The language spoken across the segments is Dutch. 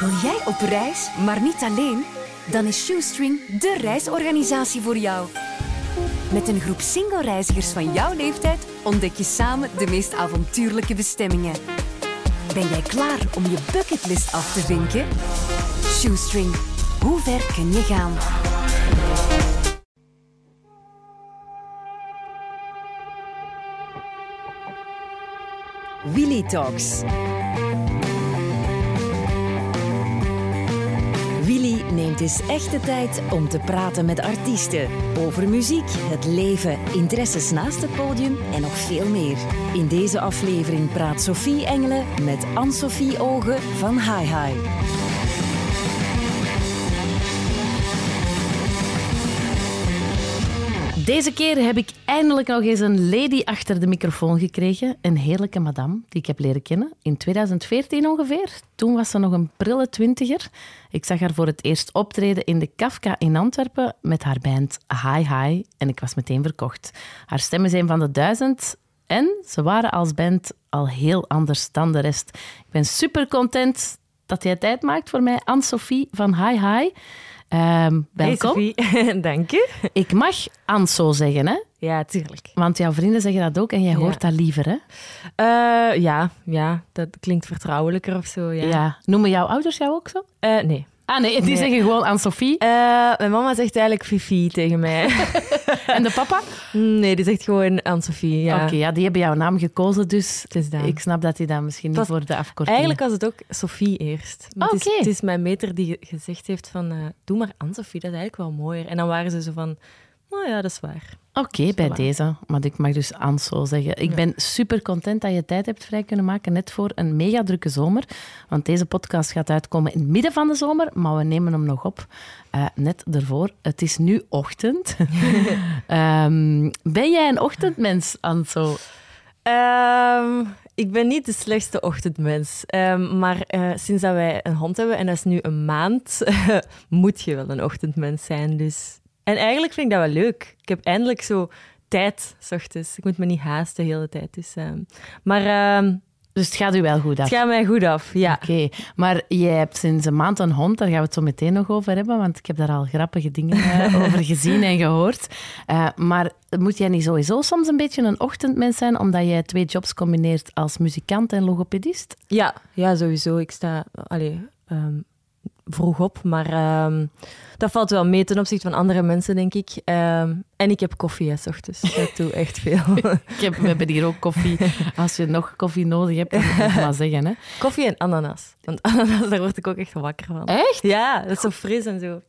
Wil jij op reis, maar niet alleen? Dan is Shoestring de reisorganisatie voor jou. Met een groep single-reizigers van jouw leeftijd ontdek je samen de meest avontuurlijke bestemmingen. Ben jij klaar om je bucketlist af te vinken? Shoestring, hoe ver kun je gaan? Willy Talks. Neemt eens echte tijd om te praten met artiesten. Over muziek, het leven, interesses naast het podium en nog veel meer. In deze aflevering praat Sophie Engelen met Anne-Sophie Ogen van Hi Hi. Deze keer heb ik eindelijk nog eens een lady achter de microfoon gekregen. Een heerlijke madame die ik heb leren kennen. In 2014 ongeveer. Toen was ze nog een prille twintiger. Ik zag haar voor het eerst optreden in de Kafka in Antwerpen met haar band Hi Hi. En ik was meteen verkocht. Haar stem is een van de duizend. En ze waren als band al heel anders dan de rest. Ik ben super content dat jij tijd maakt voor mij, Anne-Sophie van Hi Hi. Ehm, welkom. Hey dank je. Ik mag Anso zeggen, hè? Ja, tuurlijk. Want jouw vrienden zeggen dat ook en jij Ja. hoort dat liever, hè? Eh, ja, ja, dat klinkt vertrouwelijker of zo. Ja. Noemen jouw ouders jou ook zo? Eh, nee. Ah nee, die Nee. zeggen gewoon Anne-Sophie. Eh, mijn mama zegt eigenlijk Fifi tegen mij. En de papa? nee, die zegt gewoon Anne-Sophie. Ja. Oké, ja, die hebben jouw naam gekozen, dus Het is ik snap dat die dat misschien niet voor de afkorting... Eigenlijk was het ook Sophie eerst. Maar het, is, het is mijn meter die ge- gezegd heeft van... eh, doe maar Anne-Sophie, dat is eigenlijk wel mooier. En dan waren ze zo van... Nou ja, dat is waar. Oké, bij deze. Maar ik mag dus Anso zeggen. Ik ben super content dat je tijd hebt vrij kunnen maken, net voor een mega drukke zomer. Want deze podcast gaat uitkomen in het midden van de zomer, maar we nemen hem nog op eh, net ervoor. Het is nu ochtend. Ehm, ben jij een ochtendmens, Anso? Ehm, ik ben niet de slechtste ochtendmens. Ehm, maar eh, sinds dat wij een hond hebben, en dat is nu een maand, moet je wel een ochtendmens zijn. Dus. En eigenlijk vind ik dat wel leuk. Ik heb eindelijk zo tijd, s ochtends. Ik moet me niet haasten de hele tijd. Dus, ehm, maar ehm, Dus het gaat u wel goed af. het gaat mij goed af, ja. Oké, maar jij hebt sinds een maand een hond, daar gaan we het zo meteen nog over hebben, want ik heb daar al grappige dingen eh, over gezien en gehoord. Eh, maar moet jij niet sowieso soms een beetje een ochtendmens zijn, omdat jij twee jobs combineert als muzikant en logopedist? Ja, ja sowieso. Ik sta allee, ehm, vroeg op, maar ehm, dat valt wel mee ten opzichte van andere mensen, denk ik. Ehm, en ik heb koffie, hè, s ochtends. Dat doe echt veel. Ik heb, we hebben hier ook koffie. Als je nog koffie nodig hebt, dan moet je maar zeggen. Hè. Koffie en ananas. Want ananas, daar word ik ook echt wakker van. Echt? Ja, dat is zo fris en zo.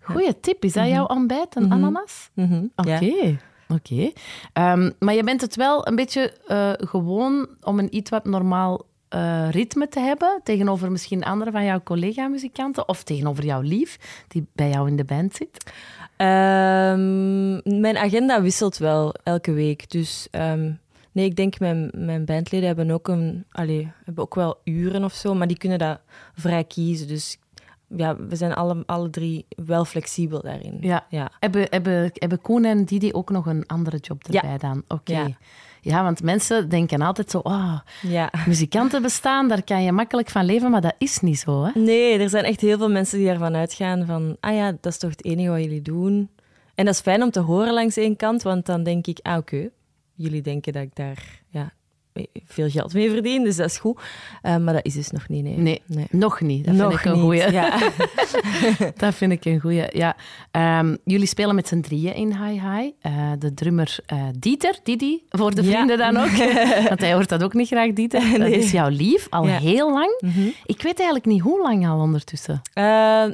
Goeie tip. Is dat jouw ontbijt, een Mhm. ananas? Mhm, Oké. Oké. Ehm, maar je bent het wel een beetje eh, gewoon om een iets wat normaal eh, ritme te hebben tegenover misschien andere van jouw collega-muzikanten of tegenover jouw lief die bij jou in de band zit. Ehm, mijn agenda wisselt wel elke week. Dus ehm, nee, ik denk mijn, mijn bandleden hebben ook, een, allee, hebben ook wel uren of zo, maar die kunnen dat vrij kiezen. Dus ja, we zijn alle, alle drie wel flexibel daarin. Ja. ja. Hebben, hebben, hebben Koen en Didi ook nog een andere job Ja. erbij dan? Oké. Ja. Ja. want mensen denken altijd zo, ah, ja. muzikanten bestaan, daar kan je makkelijk van leven, maar dat is niet zo, hè? Nee, er zijn echt heel veel mensen die ervan uitgaan van, ah ja, dat is toch het enige wat jullie doen. En dat is fijn om te horen langs één kant, want dan denk ik, ah oké, jullie denken dat ik daar ja, veel geld mee verdien, dus dat is goed. Eh, maar dat is dus nog niet, nee. Nee, Nee. nog niet. Dat nog vind ik een goeie. Ja. Dat vind ik een goeie. Ja. Jullie spelen met z'n drieën in Hi Hi. Eh, de drummer eh, Dieter, Didi, voor de Ja. vrienden dan ook. Want hij hoort dat ook niet graag, Dieter. Dat is jouw lief, al Ja. heel lang. Mhm. Ik weet eigenlijk niet hoe lang al ondertussen.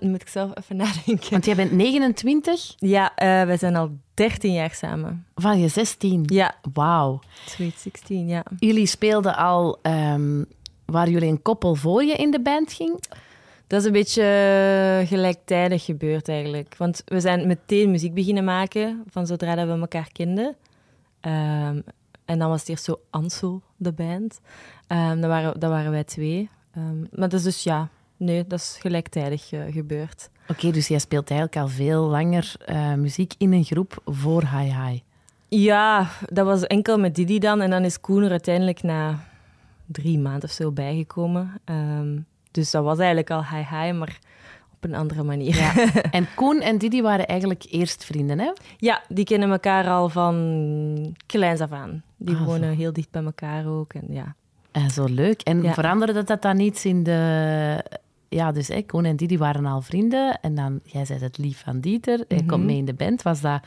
Moet ik zelf even nadenken. Want jij bent 29 Ja, wij zijn al 13 jaar samen. van je 16. Ja, Wauw. sweet 16, ja. Jullie speelden al ehm, waar jullie een koppel voor je in de band ging. Dat is een beetje eh, gelijktijdig gebeurd eigenlijk. Want we zijn meteen muziek beginnen maken van zodra dat we elkaar kenden. Ehm, en dan was het eerst zo Ansel, de band. Dat, waren, dat waren wij twee. Maar dat is dus ja, nee, dat is gelijktijdig eh, gebeurd. Oké, dus jij speelt eigenlijk al veel langer eh, muziek in een groep voor Hi Hi. Ja, dat was enkel met Didi dan. En dan is Koen er uiteindelijk na drie maanden of zo bijgekomen. Ehm, dus dat was eigenlijk al hi-hi, maar op een andere manier. Ja. En Koen en Didi waren eigenlijk eerst vrienden, hè? Ja, die kennen elkaar al van kleins af aan. Die Ah, wonen heel dicht bij elkaar ook. En ja. En zo leuk. En Ja. veranderde dat dan iets in de... Ja, dus hè, Koen en Didi waren al vrienden. En dan, jij zei het lief van Dieter. Hij Mhm. komt mee in de band. Was dat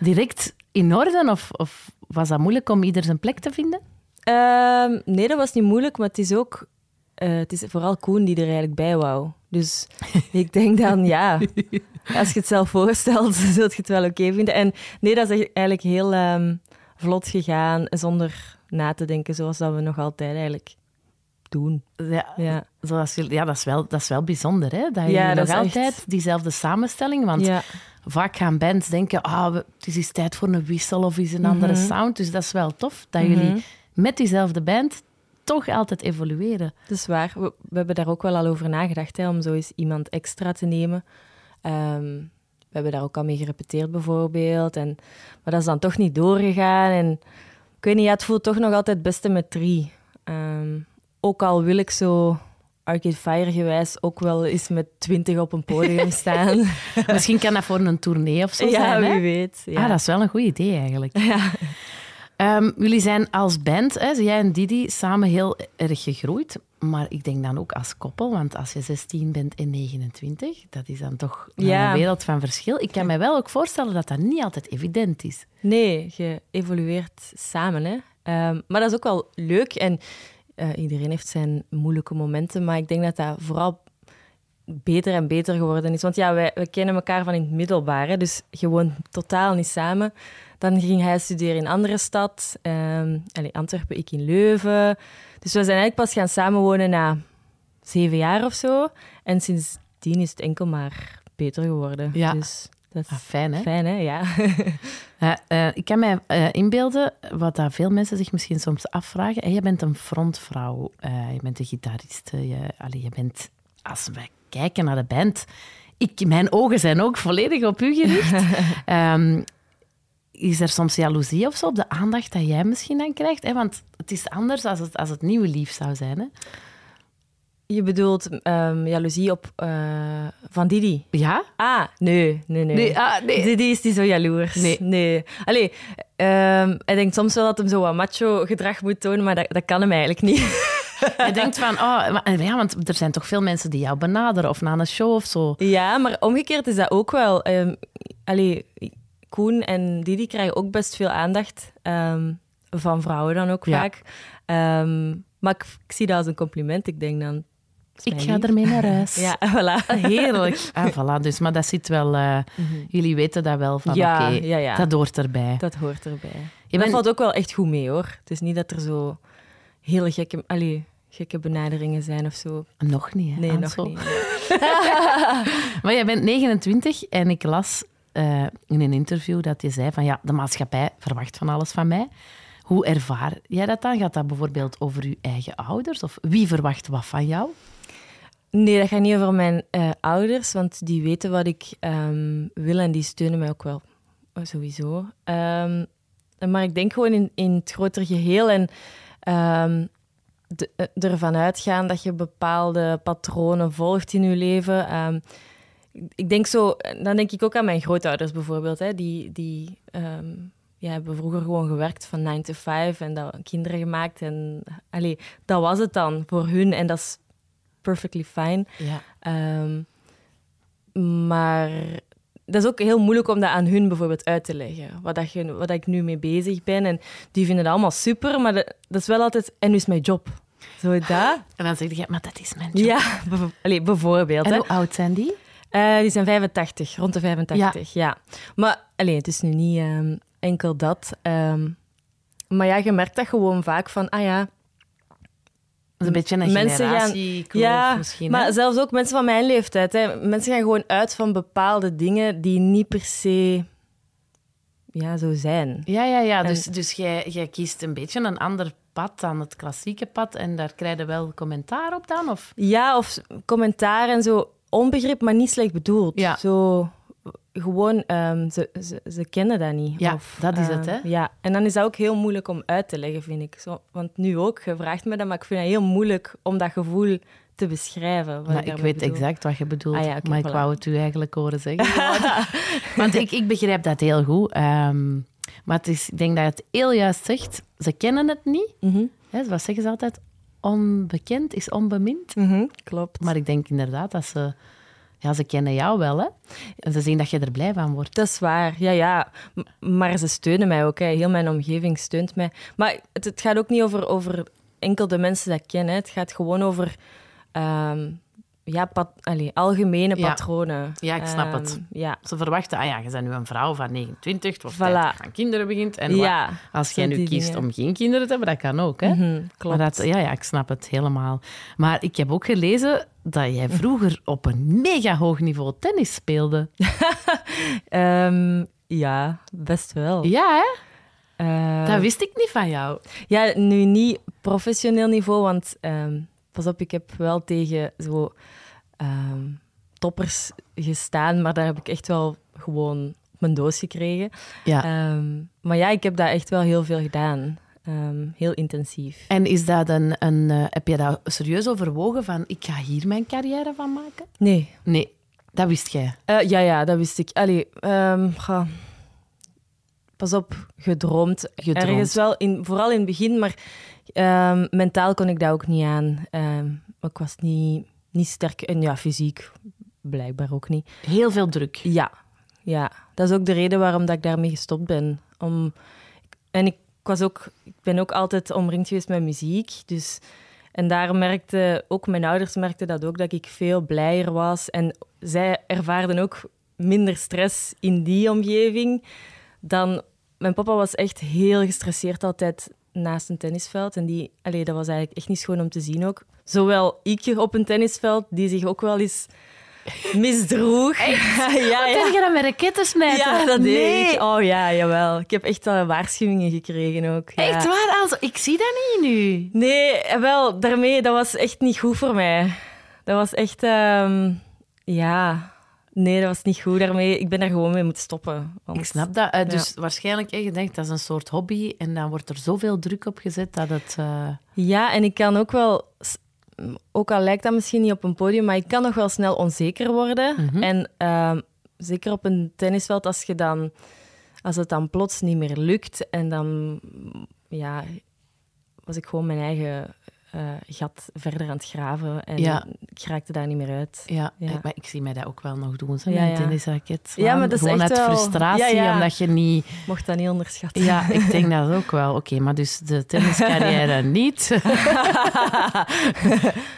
direct in orde? Of, of was dat moeilijk om ieder zijn plek te vinden? Ehm, nee, dat was niet moeilijk, maar het is ook... eh, het is vooral Koen die er eigenlijk bij wou. Dus ik denk dan, ja, als je het zelf voorstelt, zult je het wel oké vinden. En nee, dat is eigenlijk heel ehm, vlot gegaan, zonder na te denken, zoals dat we nog altijd eigenlijk doen. Ja, Ja, zoals, jullie- ja dat, is wel, dat is wel bijzonder, hè? Dat je Ja, nog dat is echt- altijd diezelfde samenstelling... Want ja. vaak gaan bands denken, ah, het is eens tijd voor een wissel of is een andere Mhm. sound. Dus dat is wel tof dat Mhm. jullie met diezelfde band toch altijd evolueren. Dat is waar. We, we hebben daar ook wel al over nagedacht, hè, om zo eens iemand extra te nemen. Ehm, we hebben daar ook al mee gerepeteerd, bijvoorbeeld. En, maar dat is dan toch niet doorgegaan. En ik weet niet, ja, het voelt toch nog altijd het beste met drie. Ehm, ook al wil ik zo Arcade Fire gewijs ook wel eens met twintig op een podium staan. Misschien kan dat voor een tournee of zo ja, zijn, hè? wie weet. Ja. Ah, dat is wel een goed idee eigenlijk. Ja. Ehm, jullie zijn als band, hè, jij en Didi, samen heel erg gegroeid. Maar ik denk dan ook als koppel, want als je 16 bent en 29, dat is dan toch Ja. een wereld van verschil. Ik kan me wel ook voorstellen dat dat niet altijd evident is. Nee, je evolueert samen. Hè? Ehm, maar dat is ook wel leuk. En eh, iedereen heeft zijn moeilijke momenten. Maar ik denk dat dat vooral beter en beter geworden is. Want ja, wij, kennen elkaar van in het middelbaar. Hè? Dus je woont totaal niet samen. Dan ging hij studeren in een andere stad. Allee, Antwerpen, ik in Leuven. Dus we zijn eigenlijk pas gaan samenwonen na zeven jaar of zo. En sindsdien is het enkel maar beter geworden. Ja. Dus dat is Ah, fijn, hè? fijn, hè? Ja. Ja, eh, ik kan mij eh, inbeelden, wat dat veel mensen zich misschien soms afvragen. En je bent een frontvrouw, eh, je bent een gitarist. Je, allee, je bent, als wij kijken naar de band, ik, mijn ogen zijn ook volledig op u gericht. Ehm, is er soms jaloezie of zo op de aandacht dat jij misschien dan krijgt? Hè? Want het is anders als het, als het nieuwe lief zou zijn. Hè? Je bedoelt ehm, jaloezie op eh, van Didi? Ja? Ah, nee, nee, nee. Nee, ah, nee. Didi is niet zo jaloers. Nee. nee. Allee, ehm, hij denkt soms wel dat hij zo wat macho gedrag moet tonen, maar dat, dat kan hem eigenlijk niet. Je denkt van, oh, maar- ja, want er zijn toch veel mensen die jou benaderen of na een show of zo. ja, maar omgekeerd is dat ook wel. Ehm allee, Koen en Didi krijgen ook best veel aandacht. van vrouwen dan ook Ja. vaak. Maar ik, ik zie dat als een compliment. Ik denk dan... Ik ga ermee naar huis. Ja, voilà. Heerlijk. Ah, voilà, dus, maar dat zit wel... eh, Jullie weten dat wel, van Ja, oké, ja, ja. dat hoort erbij. Dat hoort erbij. Je bent- valt ook wel echt goed mee, hoor. Het is niet dat er zo hele gekke, allee, gekke benaderingen zijn of zo. Nog niet, hè, Nee, Ansel? nog niet. Maar jij bent 29 en ik las eh, in een interview dat je zei van ja, de maatschappij verwacht van alles van mij. Hoe ervaar jij dat dan? Gaat dat bijvoorbeeld over je eigen ouders? Of wie verwacht wat van jou? Nee, dat gaat niet over mijn eh, ouders, want die weten wat ik ehm, wil en die steunen mij ook wel eh, sowieso. Ehm, maar ik denk gewoon in, in het grotere geheel en ehm, eh, ervan uitgaan dat je bepaalde patronen volgt in je leven. Ik denk zo, dan denk ik ook aan mijn grootouders bijvoorbeeld. Hè, die die ja, hebben vroeger gewoon gewerkt van 9 to 5 en dat, kinderen gemaakt. En allee, dat was het dan voor hun en dat is perfectly fine. Ja. Ehm, maar dat is ook heel moeilijk om dat aan hun bijvoorbeeld uit te leggen. Wat, dat je, wat ik nu mee bezig ben. En die vinden dat allemaal super, maar dat, dat is wel altijd... En nu is mijn job. Zo dat. En dan zeg je, maar dat is mijn job. Ja, allee, bijvoorbeeld. En Hè. hoe oud zijn die? Eh, die zijn 85, rond de 85, ja. Maar allee, het is nu niet ehm, enkel dat. ehm, maar ja, je merkt dat gewoon vaak van... Ah ja, Dat een beetje een Mensen gaan- Ja, misschien. maar hè? zelfs ook mensen van mijn leeftijd. Hè. Mensen gaan gewoon uit van bepaalde dingen die niet per se ja, zo zijn. Ja, ja, ja. En- Dus, dus jij, jij kiest een beetje een ander pad dan het klassieke pad en daar krijg je wel commentaar op dan? Of? Ja, of commentaar en zo onbegrip, maar niet slecht bedoeld. Ja. Zo gewoon, ehm, ze, ze, ze kennen dat niet. Ja, Of, dat is het, ehm, hè? Ja, en dan is dat ook heel moeilijk om uit te leggen, vind ik. Zo, want nu ook, je vraagt me dat, maar ik vind het heel moeilijk om dat gevoel te beschrijven. Wat Maar ik weet bedoel. exact wat je bedoelt. Ah ja, maar ik wou het u eigenlijk horen zeggen. Want ik, ik begrijp dat heel goed. Ehm, maar het is, ik denk dat je het heel juist zegt. Ze kennen het niet. Mhm, Hè, wat zeggen ze altijd? Onbekend is onbemind. mhm, Klopt. Maar ik denk inderdaad dat ze... Ja, ze kennen jou wel, hè. En ze zien dat je er blij van wordt. Dat is waar, ja, ja. Maar ze steunen mij ook. Hè. Heel mijn omgeving steunt mij. Maar het, het gaat ook niet over, over enkel de mensen die ik ken. Het gaat gewoon over ehm, ja, pat, algemene Ja. patronen. Ja, ik snap Ehm, het. Ja, Ze verwachten, ah ja, je bent nu een vrouw van 29, het wordt Voilà. tijd aan kinderen begint. En ja. wat- als jij nu kiest dingen. om geen kinderen te hebben, dat kan ook, hè. Mhm, klopt. Maar dat, ja, ja, ik snap het helemaal. Maar ik heb ook gelezen dat jij vroeger op een mega hoog niveau tennis speelde. Ehm, ja, best wel. Ja, hè? Eh, Dat wist ik niet van jou. Ja, nu niet professioneel niveau, want ehm, pas op, ik heb wel tegen zo ehm, toppers gestaan, maar daar heb ik echt wel gewoon op mijn doos gekregen. Ja. Ehm, maar ja, ik heb dat echt wel heel veel gedaan. Ehm, heel intensief. En is dat een, een, eh, heb je dat serieus overwogen van ik ga hier mijn carrière van maken? Nee, Nee, dat wist jij. Eh, ja, ja, dat wist ik. Allee, ga- pas op, gedroomd. Gedroomd. Ergens wel, in, vooral in het begin, maar ehm, mentaal kon ik dat ook niet aan. Ehm, ik was niet, niet sterk en ja, fysiek blijkbaar ook niet. Heel veel druk. Ja, ja, dat is ook de reden waarom dat ik daarmee gestopt ben. Om, en ik, was ook, ik ben ook altijd omringd geweest met muziek. Dus, en daar merkte ook mijn ouders merkten dat ook, dat ik veel blijer was. En zij ervaarden ook minder stress in die omgeving dan... Mijn papa was echt heel gestresseerd altijd naast een tennisveld. En die, allee, dat was eigenlijk echt niet schoon om te zien ook. Zowel ik op een tennisveld, die zich ook wel eens misdroeg. ja, ja. Heb je dat met raketten smijten? Ja, dat deed nee. ik. Oh ja, jawel. Ik heb echt wel waarschuwingen gekregen ook. Ja. Echt waar? Also, ik zie dat niet nu. Nee, eh, wel, daarmee, dat was echt niet goed voor mij. Dat was echt, ehm, ja... Nee, dat was niet goed daarmee. Ik ben daar gewoon mee moeten stoppen. want- Ik snap dat. Eh, dus waarschijnlijk, je denkt dat is een soort hobby en dan wordt er zoveel druk op gezet dat het... eh, Ja, en ik kan ook wel... Ook al lijkt dat misschien niet op een podium, maar ik kan nog wel snel onzeker worden. Mhm. En ehm, zeker op een tennisveld, als, je dan, als het dan plots niet meer lukt, en dan ja, was ik gewoon mijn eigen eh, gat verder aan het graven. En Ja. ik raakte daar niet meer uit. Ja, maar ik zie mij dat ook wel nog doen, zo, Ja, met een tennisraket. Ja, maar dat is Gewoon echt uit wel- frustratie, omdat je niet... Mocht dat niet onderschatten. Ja, ik denk dat ook wel. Oké, maar dus de tenniscarrière niet.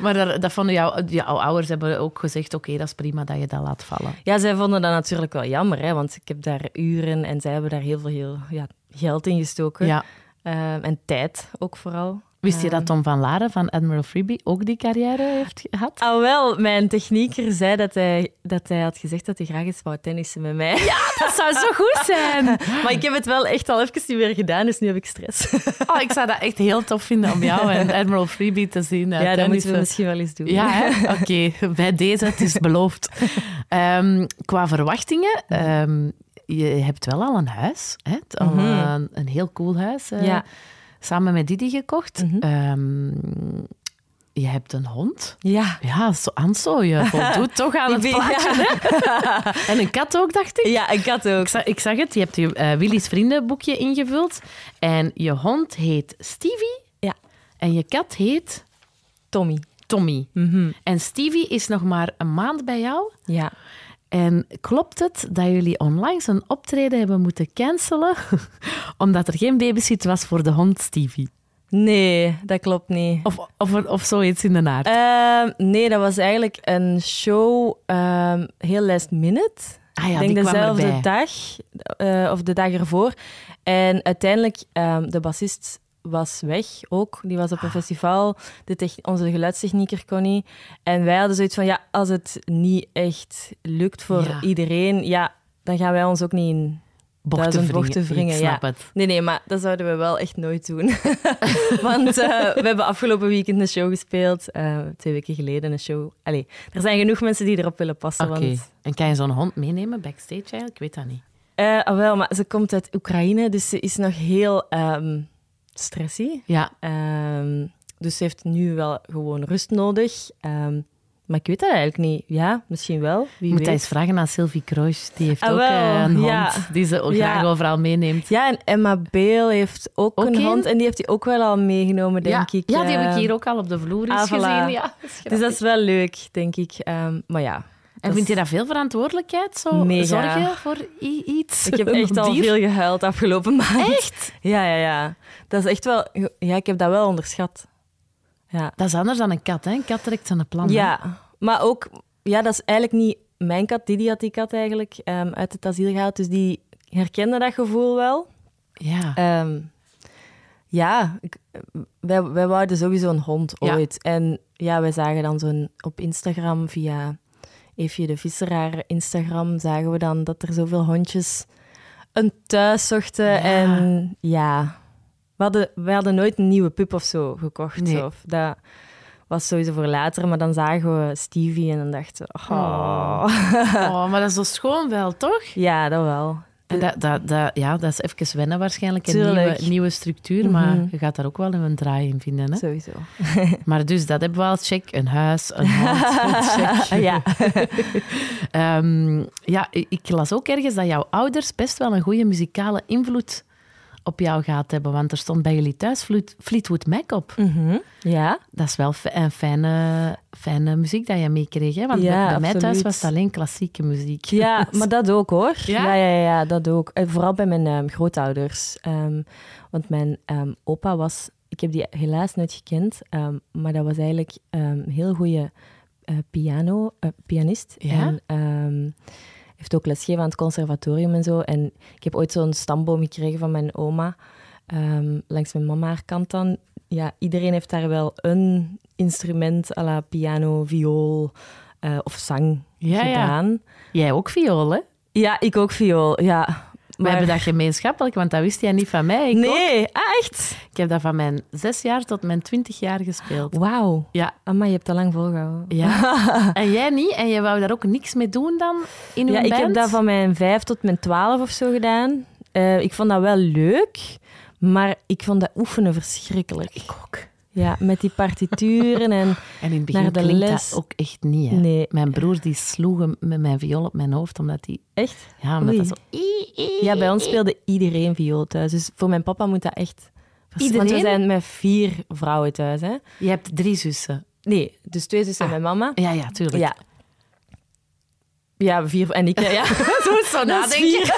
maar dat, dat vonden jou, jouw ouders hebben ook gezegd, oké, dat is prima dat je dat laat vallen. Ja, zij vonden dat natuurlijk wel jammer, hè, want ik heb daar uren en zij hebben daar heel veel heel, ja, geld in gestoken. Ja. Ehm, en tijd ook vooral. Wist je dat Ehm, Tom van Laren van Admiral Freebie ook die carrière heeft gehad? Ah, wel, mijn technieker zei dat hij, dat hij had gezegd dat hij graag eens wou tennissen met mij. Dat zou zo goed zijn. Maar ik heb het wel echt al even niet meer gedaan, dus nu heb ik stress. Oh, ik zou dat echt heel tof vinden om jou en Admiral Freebie te zien. eh, ja, dat moeten we misschien wel eens doen. Ja, oké. Bij deze, het is beloofd. Ehm, qua verwachtingen, ehm, je hebt wel al een huis. Hè? Al, Mhm. eh, een heel cool huis. eh, Ja. Samen met Didi gekocht. Mhm. Ehm, je hebt een hond. Ja. Ja, zo, Anso, je voldoet toch aan het plaatje. En een kat ook, dacht ik. Ja, ik had ook. Ik zag, ik zag het, je hebt je eh, Willy's vriendenboekje ingevuld. En je hond heet Stevie. Ja. En je kat heet Tommy. Tommy. Mhm. En Stevie is nog maar een maand bij jou. Ja. En klopt het dat jullie onlangs een optreden hebben moeten cancelen omdat er geen babysit was voor de hond Stevie? Nee, dat klopt niet. Of, of, of zoiets in de naart? Ehm, nee, dat was eigenlijk een show ehm, heel last minute. ah ja, ik denk die kwam dezelfde dag eh, of de dag ervoor. En uiteindelijk, ehm, de bassist was weg ook. Die was op Ah. een festival. De onze geluidstechnieker kon niet. En wij hadden zoiets van, ja, als het niet echt lukt voor Ja. iedereen, ja, dan gaan wij ons ook niet in Bochten bochten wringen. Ik ja. snap het. Nee, nee, maar dat zouden we wel echt nooit doen. Want eh, we hebben afgelopen weekend een show gespeeld. eh, twee weken geleden een show. Allee, er zijn genoeg mensen die erop willen passen. Oké. Want, En kan je zo'n hond meenemen backstage eigenlijk? Ik weet dat niet. Ah, wel, maar ze komt uit Oekraïne, dus ze is nog heel ehm, stressy. Ja, Ehm, dus ze heeft nu wel gewoon rust nodig. Ehm, maar ik weet dat eigenlijk niet. Ja, misschien wel. Wie Moet weet. hij eens vragen aan Sylvie Kroos. Die heeft Ah, ook eh, een hond ja. die ze ook graag overal meeneemt. Ja, en Emma Bale heeft ook, Ook een een? hond. En die heeft hij ook wel al meegenomen, denk ja. ik. Ja, die heb ik Eh, hier ook al op de vloer eens ah, voilà. gezien. Ja, Dus dat is wel leuk, denk ik. Ehm, maar ja. En dat vind je dat veel verantwoordelijkheid? Zo Mega. zorgen voor iets? Ik heb echt al veel gehuild afgelopen maand. Echt? Ja, ja, ja. Dat is echt wel... Ja, ik heb dat wel onderschat. Ja. Dat is anders dan een kat, hè? Een kat trekt zijn plan. hè? Ja, maar ook... Ja, dat is eigenlijk niet mijn kat. Didi had die kat eigenlijk ehm, uit het asiel gehaald. Dus die herkende dat gevoel wel. Ja. Ehm, ja, ik, wij, wij wouden sowieso een hond Ja. ooit. En ja, wij zagen dan zo'n op Instagram via Eefje de Visseraar Instagram, zagen we dan dat er zoveel hondjes een thuis zochten. Ja. En ja, we hadden, we hadden nooit een nieuwe pup of zo gekocht. Nee. Of dat was sowieso voor later, maar dan zagen we Stevie en dan dachten we, oh. Oh, maar dat is zo schoon wel, toch? ja, dat wel. En dat, dat, dat, ja, dat is even wennen waarschijnlijk. Een Tuurlijk. nieuwe, nieuwe structuur, maar Mhm. je gaat daar ook wel een draai in vinden. Hè? Sowieso. Maar dus, dat hebben we al check. Een huis, een hond, check. ja. Ehm, ja, ik ik las ook ergens dat jouw ouders best wel een goede muzikale invloed op jou gaat hebben. Want er stond bij jullie thuis Fleet- Fleetwood Mac op. Mhm. Ja. Dat is wel een fijne, fijne muziek dat je meekreeg. Hè? Want Ja, bij, bij mij thuis absoluut. was het alleen klassieke muziek. Ja, maar dat ook hoor. Ja? Ja, ja, ja, dat ook. En vooral bij mijn ehm, grootouders. Ehm, want mijn ehm, opa was, ik heb die helaas nooit gekend, maar dat was eigenlijk een heel goede eh, piano, eh, pianist. Ja? En heeft ook lesgegeven aan het conservatorium en zo. En ik heb ooit zo'n stamboom gekregen van mijn oma, ehm, langs mijn mama haar kant dan. Ja, iedereen heeft daar wel een instrument, à la piano, viool eh, of zang Ja, ja. gedaan. Jij ook viool, hè? Ja, ik ook viool, ja. We hebben dat gemeenschappelijk, want dat wist jij niet van mij. Ik. Nee, ah, echt? ik heb dat van mijn zes jaar tot mijn twintig jaar gespeeld. Wauw. Ja. Maar je hebt dat lang volgehouden. ja. en jij niet? En je wou daar ook niks mee doen dan in uw Ja, ik band? heb dat van mijn vijf tot mijn twaalf of zo gedaan. Eh, ik vond dat wel leuk, maar ik vond dat oefenen verschrikkelijk. Ik ook. Ja, met die partituren en... En in het begin Naar de klinkt les. dat ook echt niet. Hè? Nee. Mijn broer die sloeg hem met mijn viool op mijn hoofd, omdat hij... Echt? Ja, omdat Oei. dat zo... Ja, bij ons speelde iedereen viool thuis. Dus voor mijn papa moet dat echt... vers- Want we Iedereen? zijn met vier vrouwen thuis, hè. Je hebt drie zussen. Nee, dus twee zussen Ah. en mijn mama. Ja, ja, tuurlijk. Ja. Ja, vier en ik. Ja. Zo moet zo nadenken.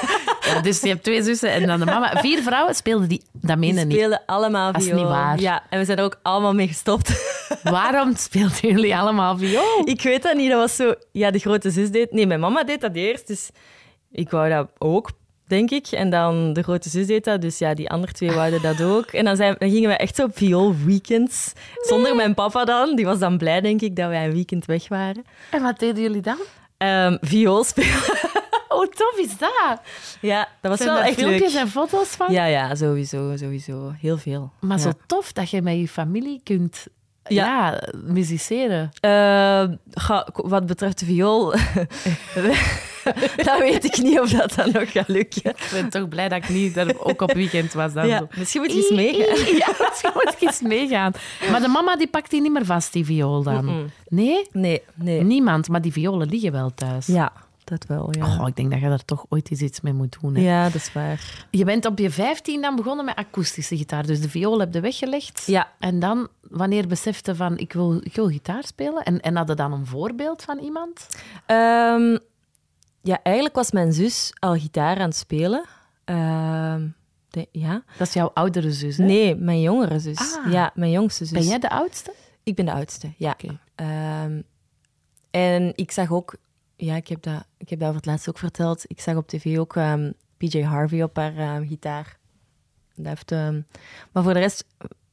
Ja, dus je hebt twee zussen en dan de mama. Vier vrouwen speelden die... Dat Die menen niet. spelen allemaal Dat is viool. niet waar. Ja, en we zijn er ook allemaal mee gestopt. Waarom speelden jullie allemaal viool? ik weet dat niet, dat was zo... Ja, de grote zus deed... Nee, mijn mama deed dat eerst, dus ik wou dat ook, denk ik. En dan de grote zus deed dat, dus ja, die andere twee wouden dat ook. En dan, zijn, dan gingen we echt zo op viool-weekends. Zonder mijn papa dan. Die was dan blij, denk ik, dat wij een weekend weg waren. En wat deden jullie dan? Ehm viool spelen. Oh, tof is dat. ja, dat was Zijn wel echt filmpjes leuk. en foto's van? Ja, ja, sowieso, sowieso. Heel veel. Maar ja. zo tof dat je met je familie kunt Ja. ja. musiceren. Eh, ga- wat betreft de viool, dan weet ik niet of dat dan nog gaat lukken. Ik ben toch blij dat ik niet er ook op weekend was. Dan Ja, zo. misschien moet je eens meegaan. Ja, misschien moet ik eens meegaan. Maar de mama die pakt die niet meer vast, die viool dan. Nee? Nee, nee. Niemand, maar die violen liggen wel thuis. Ja, dat wel, ja. Goh, ik denk dat je daar toch ooit eens iets mee moet doen. Hè. Ja, dat is waar. Je bent op je 15 dan begonnen met akoestische gitaar. Dus de viool heb je weggelegd. Ja. En dan, wanneer besefte van, ik wil, ik wil gitaar spelen? En, en had je dan een voorbeeld van iemand? Ehm, ja, eigenlijk was mijn zus al gitaar aan het spelen. Ehm, de- ja. Dat is jouw oudere zus, hè? Nee, mijn jongere zus. Ah. Ja, mijn jongste zus. Ben jij de oudste? Ik ben de oudste, ja. Ehm, en ik zag ook, ja, ik heb, dat, ik heb dat over het laatst ook verteld. Ik zag op tv ook ehm, PJ Harvey op haar gitaar. Dat heeft, maar voor de rest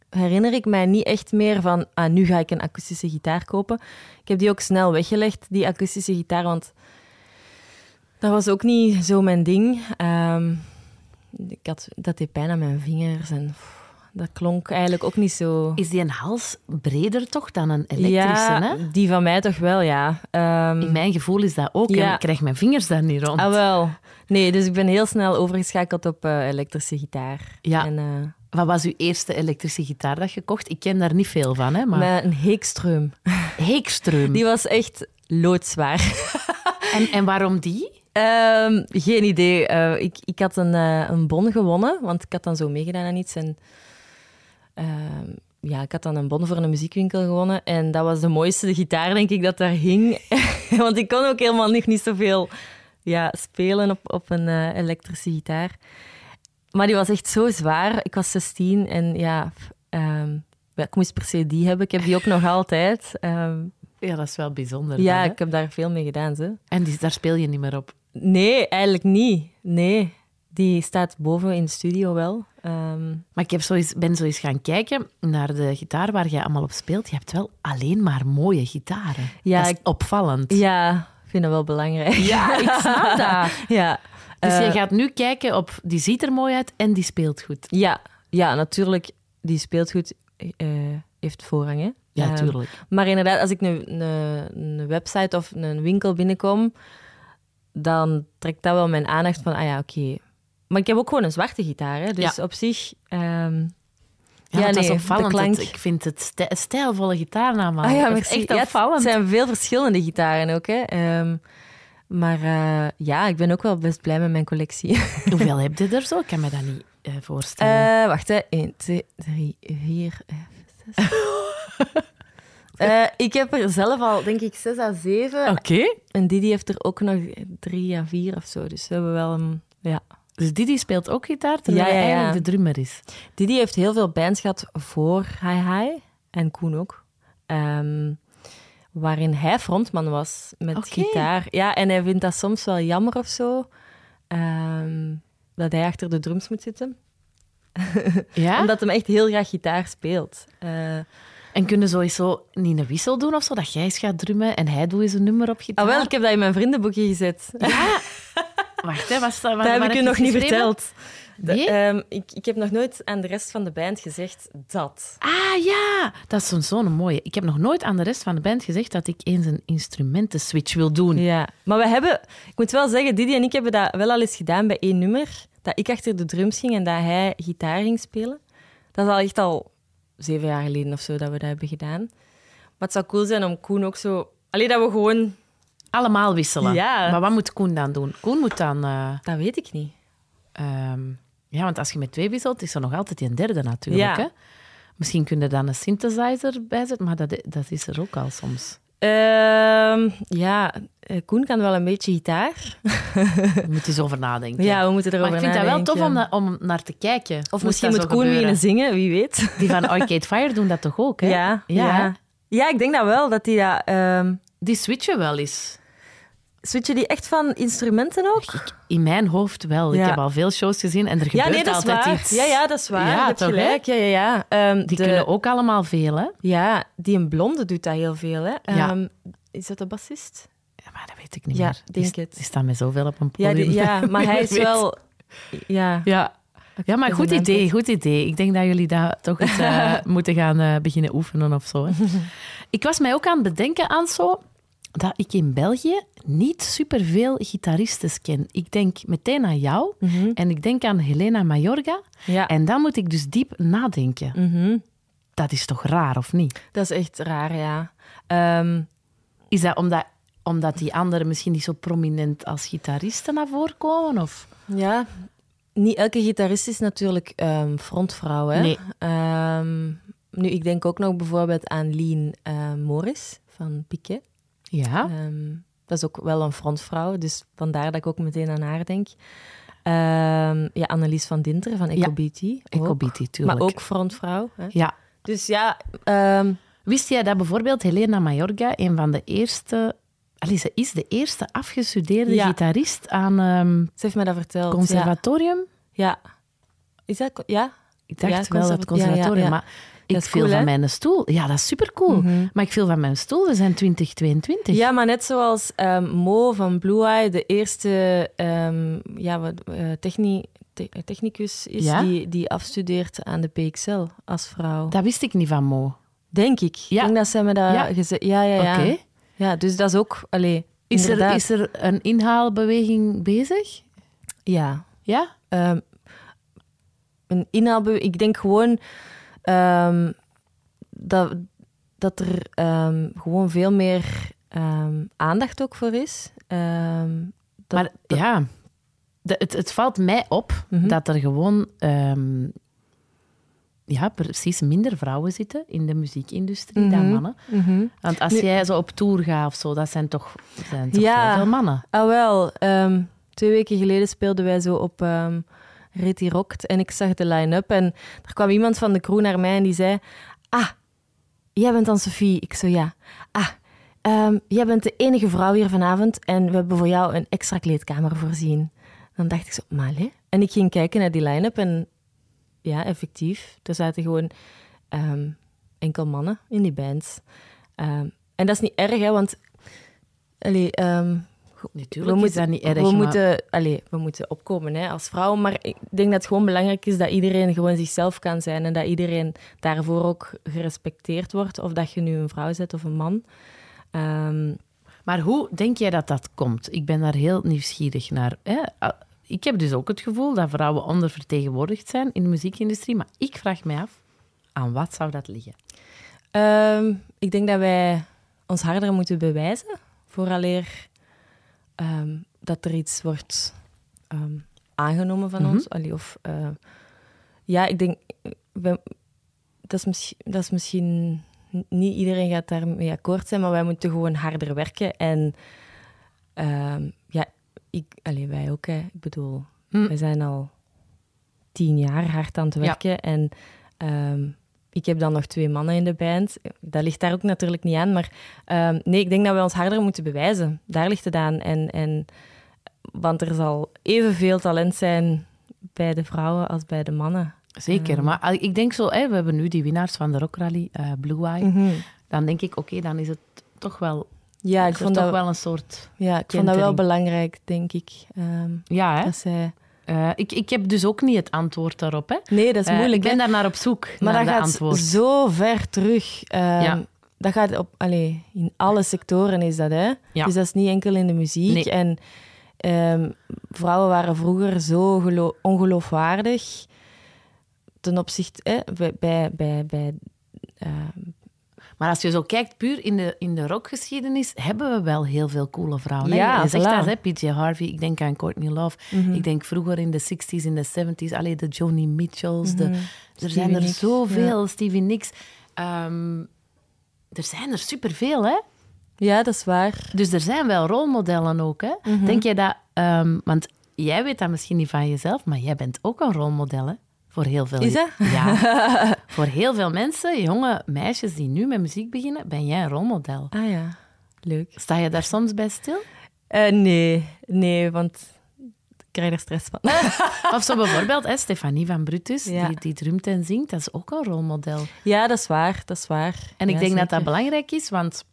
herinner ik mij niet echt meer van, ah, nu ga ik een akoestische gitaar kopen. Ik heb die ook snel weggelegd, die akoestische gitaar, want dat was ook niet zo mijn ding. Ehm, ik had, dat deed pijn aan mijn vingers en pff, dat klonk eigenlijk ook niet zo... Is die een hals breder toch dan een elektrische? ja, Hè? die van mij toch wel, ja. Ehm, In mijn gevoel is dat ook. Ja. En ik krijg mijn vingers daar niet rond. Ah, wel. Nee, dus ik ben heel snel overgeschakeld op eh, elektrische gitaar. Ja. En, eh, Wat was uw eerste elektrische gitaar dat je kocht? Ik ken daar niet veel van, hè? Maar Met een Heekstreum. Heekstreum. Die was echt loodzwaar. En, en waarom die? Ehm, geen idee. Eh, ik, ik had een, eh, een bon gewonnen, want ik had dan zo meegedaan aan iets. En, ehm, ja, ik had dan een bon voor een muziekwinkel gewonnen. En dat was de mooiste gitaar, denk ik, dat daar hing. want ik kon ook helemaal nog niet zoveel ja, spelen op, op een eh, elektrische gitaar. Maar die was echt zo zwaar. Ik was 16 en ehm, ja, ik moest per se die hebben. Ik heb die ook nog altijd. Ja, dat is wel bijzonder. ja, dan, ik heb daar veel mee gedaan. Ze. En die, daar speel je niet meer op. Nee, eigenlijk niet. Nee, die staat boven in de studio wel. Ehm, Maar ik heb zo eens, ben zo eens gaan kijken naar de gitaar waar jij allemaal op speelt. Je hebt wel alleen maar mooie gitaren. Ja, dat is opvallend. ja, ik vind dat wel belangrijk. Ja, ik snap dat. ja. Dus Eh, je gaat nu kijken op, die ziet er mooi uit en die speelt goed. ja, ja, natuurlijk, die speelgoed eh heeft voorrang. Hè? Ja, Ehm, tuurlijk. maar inderdaad, als ik een, een, een website of een winkel binnenkom, dan trekt dat wel mijn aandacht van, ah ja, oké. Maar ik heb ook gewoon een zwarte gitaar, hè? dus Ja. op zich... ehm, Ja, ja, want dat nee, is opvallend. klank- ik vind het stij- stijlvolle gitaarnaam. Ah ja, is echt Ja, opvallend. het zijn veel verschillende gitaren ook. Hè. Ehm, maar eh, ja, ik ben ook wel best blij met mijn collectie. Hoeveel heb je er zo? Ik kan me dat niet eh, voorstellen. Eh, wacht, hè. 1, 2, 3, 4, 5, 6. Eh, ik heb er zelf al, denk ik, 6 à 7. Oké. En Didi heeft er ook nog 3 à 4 of zo. Dus we hebben wel een... Ja. Dus Didi speelt ook gitaar, terwijl Ja, ja, hij eigenlijk de drummer is. Didi heeft heel veel bands gehad voor Hi Hi. En Koen ook. Ehm, waarin hij frontman was met gitaar. Ja, en hij vindt dat soms wel jammer of zo. ehm, dat hij achter de drums moet zitten. Ja? Omdat hij echt heel graag gitaar speelt. Eh, En kunnen zo niet een wissel doen of zo, dat jij eens gaat drummen en hij doet eens een nummer op gitaar? ah, wel, ik heb dat in mijn vriendenboekje gezet. Ja. Wacht, hè, was dat, waar, dat heb ik u je nog niet verteld. De- ehm, ik, ik heb nog nooit aan de rest van de band gezegd dat. Ah ja, dat is zo'n zo'n mooie. Ik heb nog nooit aan de rest van de band gezegd dat ik eens een instrumentenswitch wil doen. Ja, maar we hebben, ik moet wel zeggen, Didi en ik hebben dat wel al eens gedaan bij één nummer. Dat ik achter de drums ging en dat hij gitaar ging spelen. Dat is al echt al zeven jaar geleden of zo dat we dat hebben gedaan. Maar het zou cool zijn om Koen ook zo... Alleen dat we gewoon... Allemaal wisselen. Ja. Maar wat moet Koen dan doen? Koen moet dan... eh, Dat weet ik niet. ehm, ja, want als je met twee wisselt, is er nog altijd die derde natuurlijk. Ja. Hè? Misschien kun je dan een synthesizer bijzetten, maar dat, dat is er ook al soms. Ehm, ja, eh, Koen kan wel een beetje gitaar. Je moet eens over nadenken. Ja, we moeten erover maar ik vind dat wel nadenken. tof om, om naar te kijken. Of misschien moet Koen gebeuren. beginnen zingen, wie weet. Die van Arcade Fire doen dat toch ook, hè? Ja, Ja. ja. ja. ik denk dat wel, dat die dat... ehm Die switchen wel eens. Switchen die echt van instrumenten ook? In mijn hoofd wel. Ik Ja. heb al veel shows gezien en er Ja, gebeurt nee, dat is altijd waar. iets. Ja, ja, dat is waar. Ja, gelijk. Ja, ja, ja. Ehm, Die de- kunnen ook allemaal veel, hè? Ja, die een blonde doet dat heel veel. Hè? Ja. Ehm, is dat de bassist? Ja, maar dat weet ik niet Ja, meer. denk die, het. Die staan met zoveel op een Ja, podium. die- ja, maar hij is wel... Ja. Ja. Ja, maar goed idee, goed idee. Ik denk dat jullie dat toch eens eh, moeten gaan eh, beginnen oefenen of zo. Hè. ik was mij ook aan het bedenken aan zo dat ik in België niet superveel gitaristen ken. Ik denk meteen aan jou Mhm. en ik denk aan Helena Mayorga. ja. En dan moet ik dus diep nadenken. Mhm. Dat is toch raar, of niet? Dat is echt raar, ja. Ehm, Is dat omdat, omdat die anderen misschien niet zo prominent als gitaristen naar voren komen? Of? ja, niet elke gitarist is natuurlijk ehm, frontvrouw. Hè? Nee. Ehm, nu, ik denk ook nog bijvoorbeeld aan Lien eh, Morris van Piquet. Ja. Ehm, dat is ook wel een frontvrouw, dus vandaar dat ik ook meteen aan haar denk. Ehm, ja, Annelies van Dinter van Ja. Ook. Ecobiti, tuurlijk. Maar ook frontvrouw. Hè? Ja. Dus ja, ehm, Wist jij dat bijvoorbeeld Helena Mayorga een van de eerste... Allee, ze is de eerste afgestudeerde Ja. gitarist aan ze heeft mij dat verteld. conservatorium. Ja. ja. Is dat... Ja? Ik dacht Ja, wel ja, ja, conservatorium, ja. maar ik viel cool, van mijn stoel. Ja, dat is supercool. Mhm. Maar ik viel van mijn stoel. We zijn 2022. Ja, maar net zoals ehm, Mo van Blue Eye, de eerste ehm, ja, wat, eh, techni- te- technicus is Ja? die, die afstudeert aan de PXL als vrouw. Dat wist ik niet van Mo. Denk ik. Ja. Ik denk dat zij me dat Ja. gezegd... Ja, ja, ja. Oké. Ja, dus dat is ook... Allee, Is er, is er een inhaalbeweging bezig? Ja. Ja? Ehm, een inhaalbeweging. Ik denk gewoon ehm, dat, dat er ehm, gewoon veel meer ehm, aandacht ook voor is. Dat- maar ja, de- het, het valt mij op Mhm. dat er gewoon ja, precies minder vrouwen zitten in de muziekindustrie dan Mhm. mannen. Mhm. Want als Nu- jij zo op tour gaat of zo, dat zijn toch, zijn toch Ja. veel mannen. Ah, wel. twee weken geleden speelden wij zo op Ritty Rockt en ik zag de line-up en er kwam iemand van de crew naar mij en die zei... Ah, jij bent dan Sophie? Ik zo, ja. Ah, ehm, jij bent de enige vrouw hier vanavond en we hebben voor jou een extra kleedkamer voorzien. Dan dacht ik zo, maar. En ik ging kijken naar die line-up en ja, effectief. Er zaten gewoon ehm, enkel mannen in die bands. Ehm, en dat is niet erg, hè, want... Allee, Natuurlijk is dat niet erg. we, maar- moeten, allee, we moeten opkomen hè, als vrouw. Maar ik denk dat het gewoon belangrijk is dat iedereen gewoon zichzelf kan zijn. En dat iedereen daarvoor ook gerespecteerd wordt. Of dat je nu een vrouw bent of een man. Ehm, Maar hoe denk jij dat dat komt? Ik ben daar heel nieuwsgierig naar. Hè? Ah, Ik heb dus ook het gevoel dat vrouwen ondervertegenwoordigd zijn in de muziekindustrie. Maar ik vraag mij af, aan wat zou dat liggen? ehm, ik denk dat wij ons harder moeten bewijzen. Vooraleer ehm, dat er iets wordt ehm, aangenomen van Mhm. ons. Allee, of, eh, ja, ik denk... we- dat, is misschien, dat is misschien... Niet iedereen gaat daarmee akkoord zijn, maar wij moeten gewoon harder werken. En ehm, ja, ik, allee, wij ook. Hè. Ik bedoel, Hm. wij zijn al tien jaar hard aan het Ja. werken. En ik heb dan nog twee mannen in de band. Dat ligt daar ook natuurlijk niet aan. Maar ehm, nee, ik denk dat we ons harder moeten bewijzen. Daar ligt het aan. En, en, want er zal evenveel talent zijn bij de vrouwen als bij de mannen. Zeker, maar al- ik denk zo, hè, we hebben nu die winnaars van de Rock Rally, eh, Blue Eye. Dan denk ik, oké, dan is het toch wel, Ja, ik vond toch dat, wel een soort... ja, ik vond dat wel belangrijk, denk ik. Ehm, Ja, hè? dat zij... Eh, ik, ik heb dus ook niet het antwoord daarop. Hè? Nee, dat is Eh, moeilijk. ik ben hè. daar naar op zoek, Maar naar dat de gaat antwoord. zo ver terug. Ehm, Ja. Dat gaat op, allee, in alle sectoren is dat, hè? Ja. Dus dat is niet enkel in de muziek. Nee. En ehm, vrouwen waren vroeger zo gelo- ongeloofwaardig ten opzichte hè, bij, bij, bij, bij ehm, Maar als je zo kijkt, puur in de, in de rockgeschiedenis, hebben we wel heel veel coole vrouwen. Ja, je zegt voilà. dat, hè? PJ Harvey, ik denk aan Courtney Love. Ik denk vroeger in de 60s, in de 70s, allee, de Joni Mitchells. De, er zijn er Nicks, zoveel, Stevie Nicks. Ehm, er zijn er superveel, hè? ja, dat is waar. Dus er zijn wel rolmodellen ook, hè? Mhm. Denk jij dat... ehm, want jij weet dat misschien niet van jezelf, maar jij bent ook een rolmodel, hè? Voor heel veel... Is dat? Ja. Voor heel veel mensen, jonge meisjes die nu met muziek beginnen, ben jij een rolmodel. Ah ja, leuk. Sta je daar soms bij stil? Eh, nee, nee, want ik krijg er stress van. Of zo bijvoorbeeld hè, Stefanie van Brutus, Ja. die, die drumt en zingt, dat is ook een rolmodel. ja, dat is waar, dat is waar. En ik Ja, denk dat dat belangrijk is, want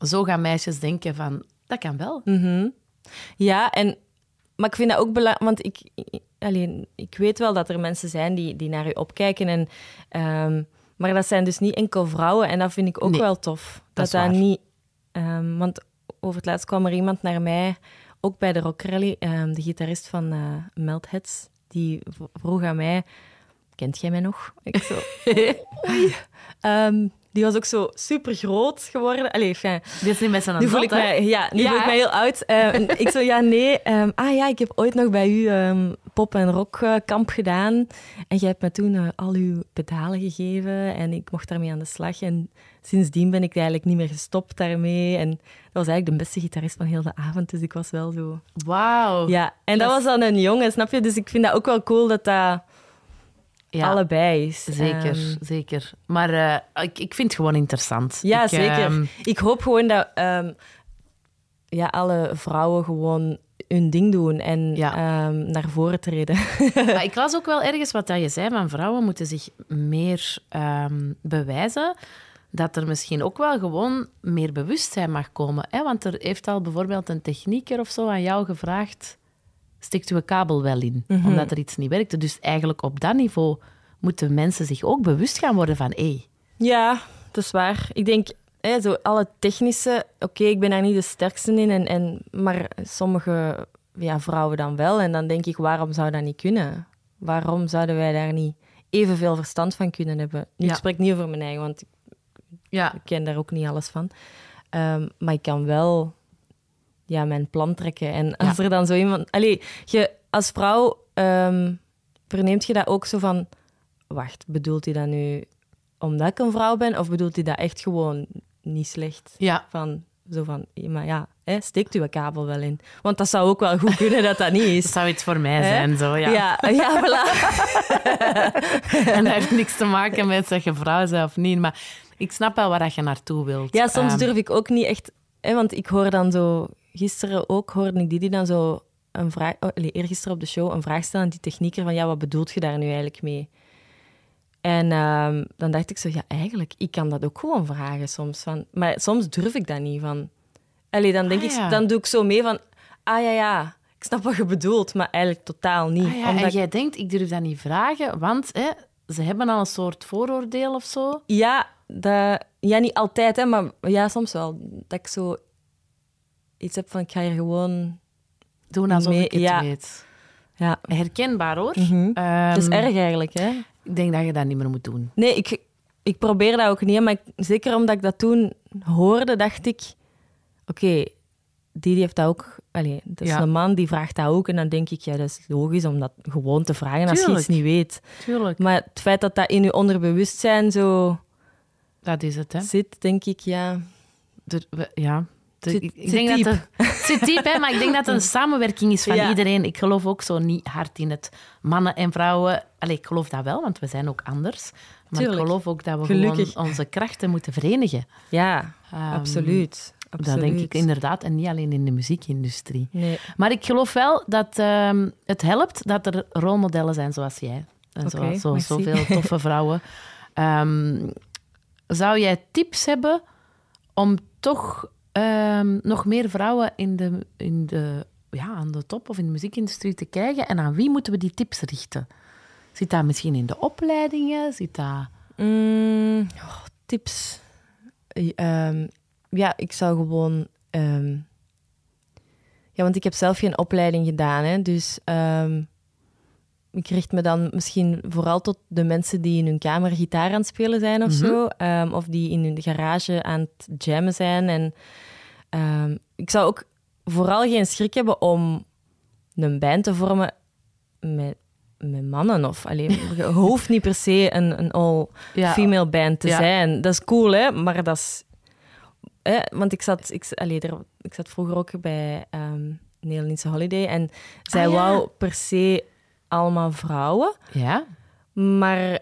zo gaan meisjes denken van, dat kan wel. Mhm. Ja, en, maar ik vind dat ook belangrijk, want ik, alleen, ik weet wel dat er mensen zijn die, die naar u opkijken. En, ehm, maar dat zijn dus niet enkel vrouwen en dat vind ik ook Nee, wel tof. dat dat niet, ehm, want over het laatst kwam er iemand naar mij, ook bij de Rock Rally, ehm, de gitarist van eh Meltheads, die vroeg aan mij, kent jij mij nog? Ik zo, oei. Die was ook zo super groot geworden. Allee, fijn. Dit is niet met zijn Nu voel ik hè? mij, ja, nu Ja, voel ik mij heel oud. En ik zo, ja, nee. ehm, ah ja, ik heb ooit nog bij u ehm, pop- en rockkamp gedaan. En jij hebt me toen eh, al uw pedalen gegeven en ik mocht daarmee aan de slag. En sindsdien ben ik eigenlijk niet meer gestopt daarmee. En dat was eigenlijk de beste gitarist van heel de avond. Dus ik was wel zo... Wauw. Ja, en dat Dat was dan een jongen, snap je? Dus ik vind dat ook wel cool dat dat Ja, allebei is. Zeker, Ehm, zeker. Maar eh, ik, ik vind het gewoon interessant. Ja, Ik, zeker. ehm, Ik hoop gewoon dat ehm, ja, alle vrouwen gewoon hun ding doen en Ja. naar voren treden. maar ik las ook wel ergens wat dat je zei, van vrouwen moeten zich meer bewijzen. Dat er misschien ook wel gewoon meer bewustzijn mag komen. Hè? Want er heeft al bijvoorbeeld een technieker of zo aan jou gevraagd... Stikt uw kabel wel in? Mhm. Omdat er iets niet werkte. Dus eigenlijk op dat niveau moeten mensen zich ook bewust gaan worden van... Hé, ja, dat is waar. Ik denk, hè, zo alle technische... Oké, ik ben daar niet de sterkste in, en, en, maar sommige ja, vrouwen dan wel. En dan denk ik, waarom zou dat niet kunnen? waarom zouden wij daar niet evenveel verstand van kunnen hebben? Nu, Ja. Ik spreek niet over mijn eigen, want ik Ja, ik ken daar ook niet alles van. Ehm, maar ik kan wel ja, mijn plan trekken. En als er dan zo iemand... Allee, je, als vrouw ehm, verneemt je dat ook zo van... Wacht, bedoelt hij dat nu omdat ik een vrouw ben? Of bedoelt hij dat echt gewoon niet slecht? ja. Van, zo van, maar ja, hè, steekt uw kabel wel in. Want dat zou ook wel goed kunnen dat dat niet Dat is. zou iets voor mij Hè? zijn, zo, ja. ja, ja, voilà. En dat heeft niks te maken met of je vrouw bent of niet. Maar ik snap wel waar dat je naartoe wilt. Ja, soms Ehm, durf ik ook niet echt... Hè, want ik hoor dan zo... Gisteren ook hoorde ik die dan zo een vraag... Oh, allee, eergisteren op de show een vraag stellen aan die technieker van ja, wat bedoelt je daar nu eigenlijk mee? En ehm, dan dacht ik zo, ja, eigenlijk, ik kan dat ook gewoon vragen soms. Van, maar soms durf ik dat niet van... Allee, dan, denk Ah, ik, dan doe ik zo mee van... Ah ja, ja, ik snap wat je bedoelt, maar eigenlijk totaal niet. Ah ja, Omdat en ik- jij denkt, ik durf dat niet vragen, want hè, ze hebben al een soort vooroordeel of zo. Ja, dat, ja, niet altijd, hè, maar ja, soms wel. Dat ik zo iets heb van, ik ga hier gewoon... Doen alsof Nee, ik het ja. weet. Ja, Herkenbaar hoor. Ehm, dat is erg eigenlijk, hè? Ik denk dat je dat niet meer moet doen. Nee, ik, ik probeer dat ook niet, maar ik- zeker omdat ik dat toen hoorde, dacht ik... Oké, die, die heeft dat ook... Allee, is Ja. een man, die vraagt dat ook. En dan denk ik, ja, dat is logisch om dat gewoon te vragen als je iets niet weet. Tuurlijk. Maar het feit dat dat in je onderbewustzijn zo Dat is het, hè. zit, denk ik, ja... Er- we- ja. Zit- ik, denk diep. dat het, het zit diep, hè, maar ik denk dat het een samenwerking is van Ja. iedereen. Ik geloof ook zo niet hard in het mannen en vrouwen. Allee, ik geloof dat wel, want we zijn ook anders. Maar Tuurlijk. ik geloof ook dat we Gelukkig. gewoon onze krachten moeten verenigen. Ja, Ehm, absoluut. absoluut. Dat denk ik inderdaad, en niet alleen in de muziekindustrie. Nee. Maar ik geloof wel dat ehm, het helpt dat er rolmodellen zijn zoals jij. En zo, Oké, zo, zoveel toffe vrouwen. Ehm, zou jij tips hebben om toch ehm, nog meer vrouwen in de, in de, ja, aan de top of in de muziekindustrie te krijgen? En aan wie moeten we die tips richten? Zit dat misschien in de opleidingen? Zit dat... Mm, oh, tips. Eh, ehm, ja, ik zou gewoon. ehm, ja, want ik heb zelf geen opleiding gedaan, hè, dus ik richt me dan misschien vooral tot de mensen die in hun kamer gitaar aan het spelen zijn of Mhm. zo, of die in hun garage aan het jammen zijn. En ehm, ik zou ook vooral geen schrik hebben om een band te vormen met, met mannen. Of, alleen, je hoeft niet per se een, een all-female band te Ja. zijn. Dat is cool, hè? maar dat is... Hè? Want ik zat, ik, allee, er, ik zat vroeger ook bij ehm Nederlandse Holiday en zij Ah, ja. wou per se allemaal vrouwen. Ja? Maar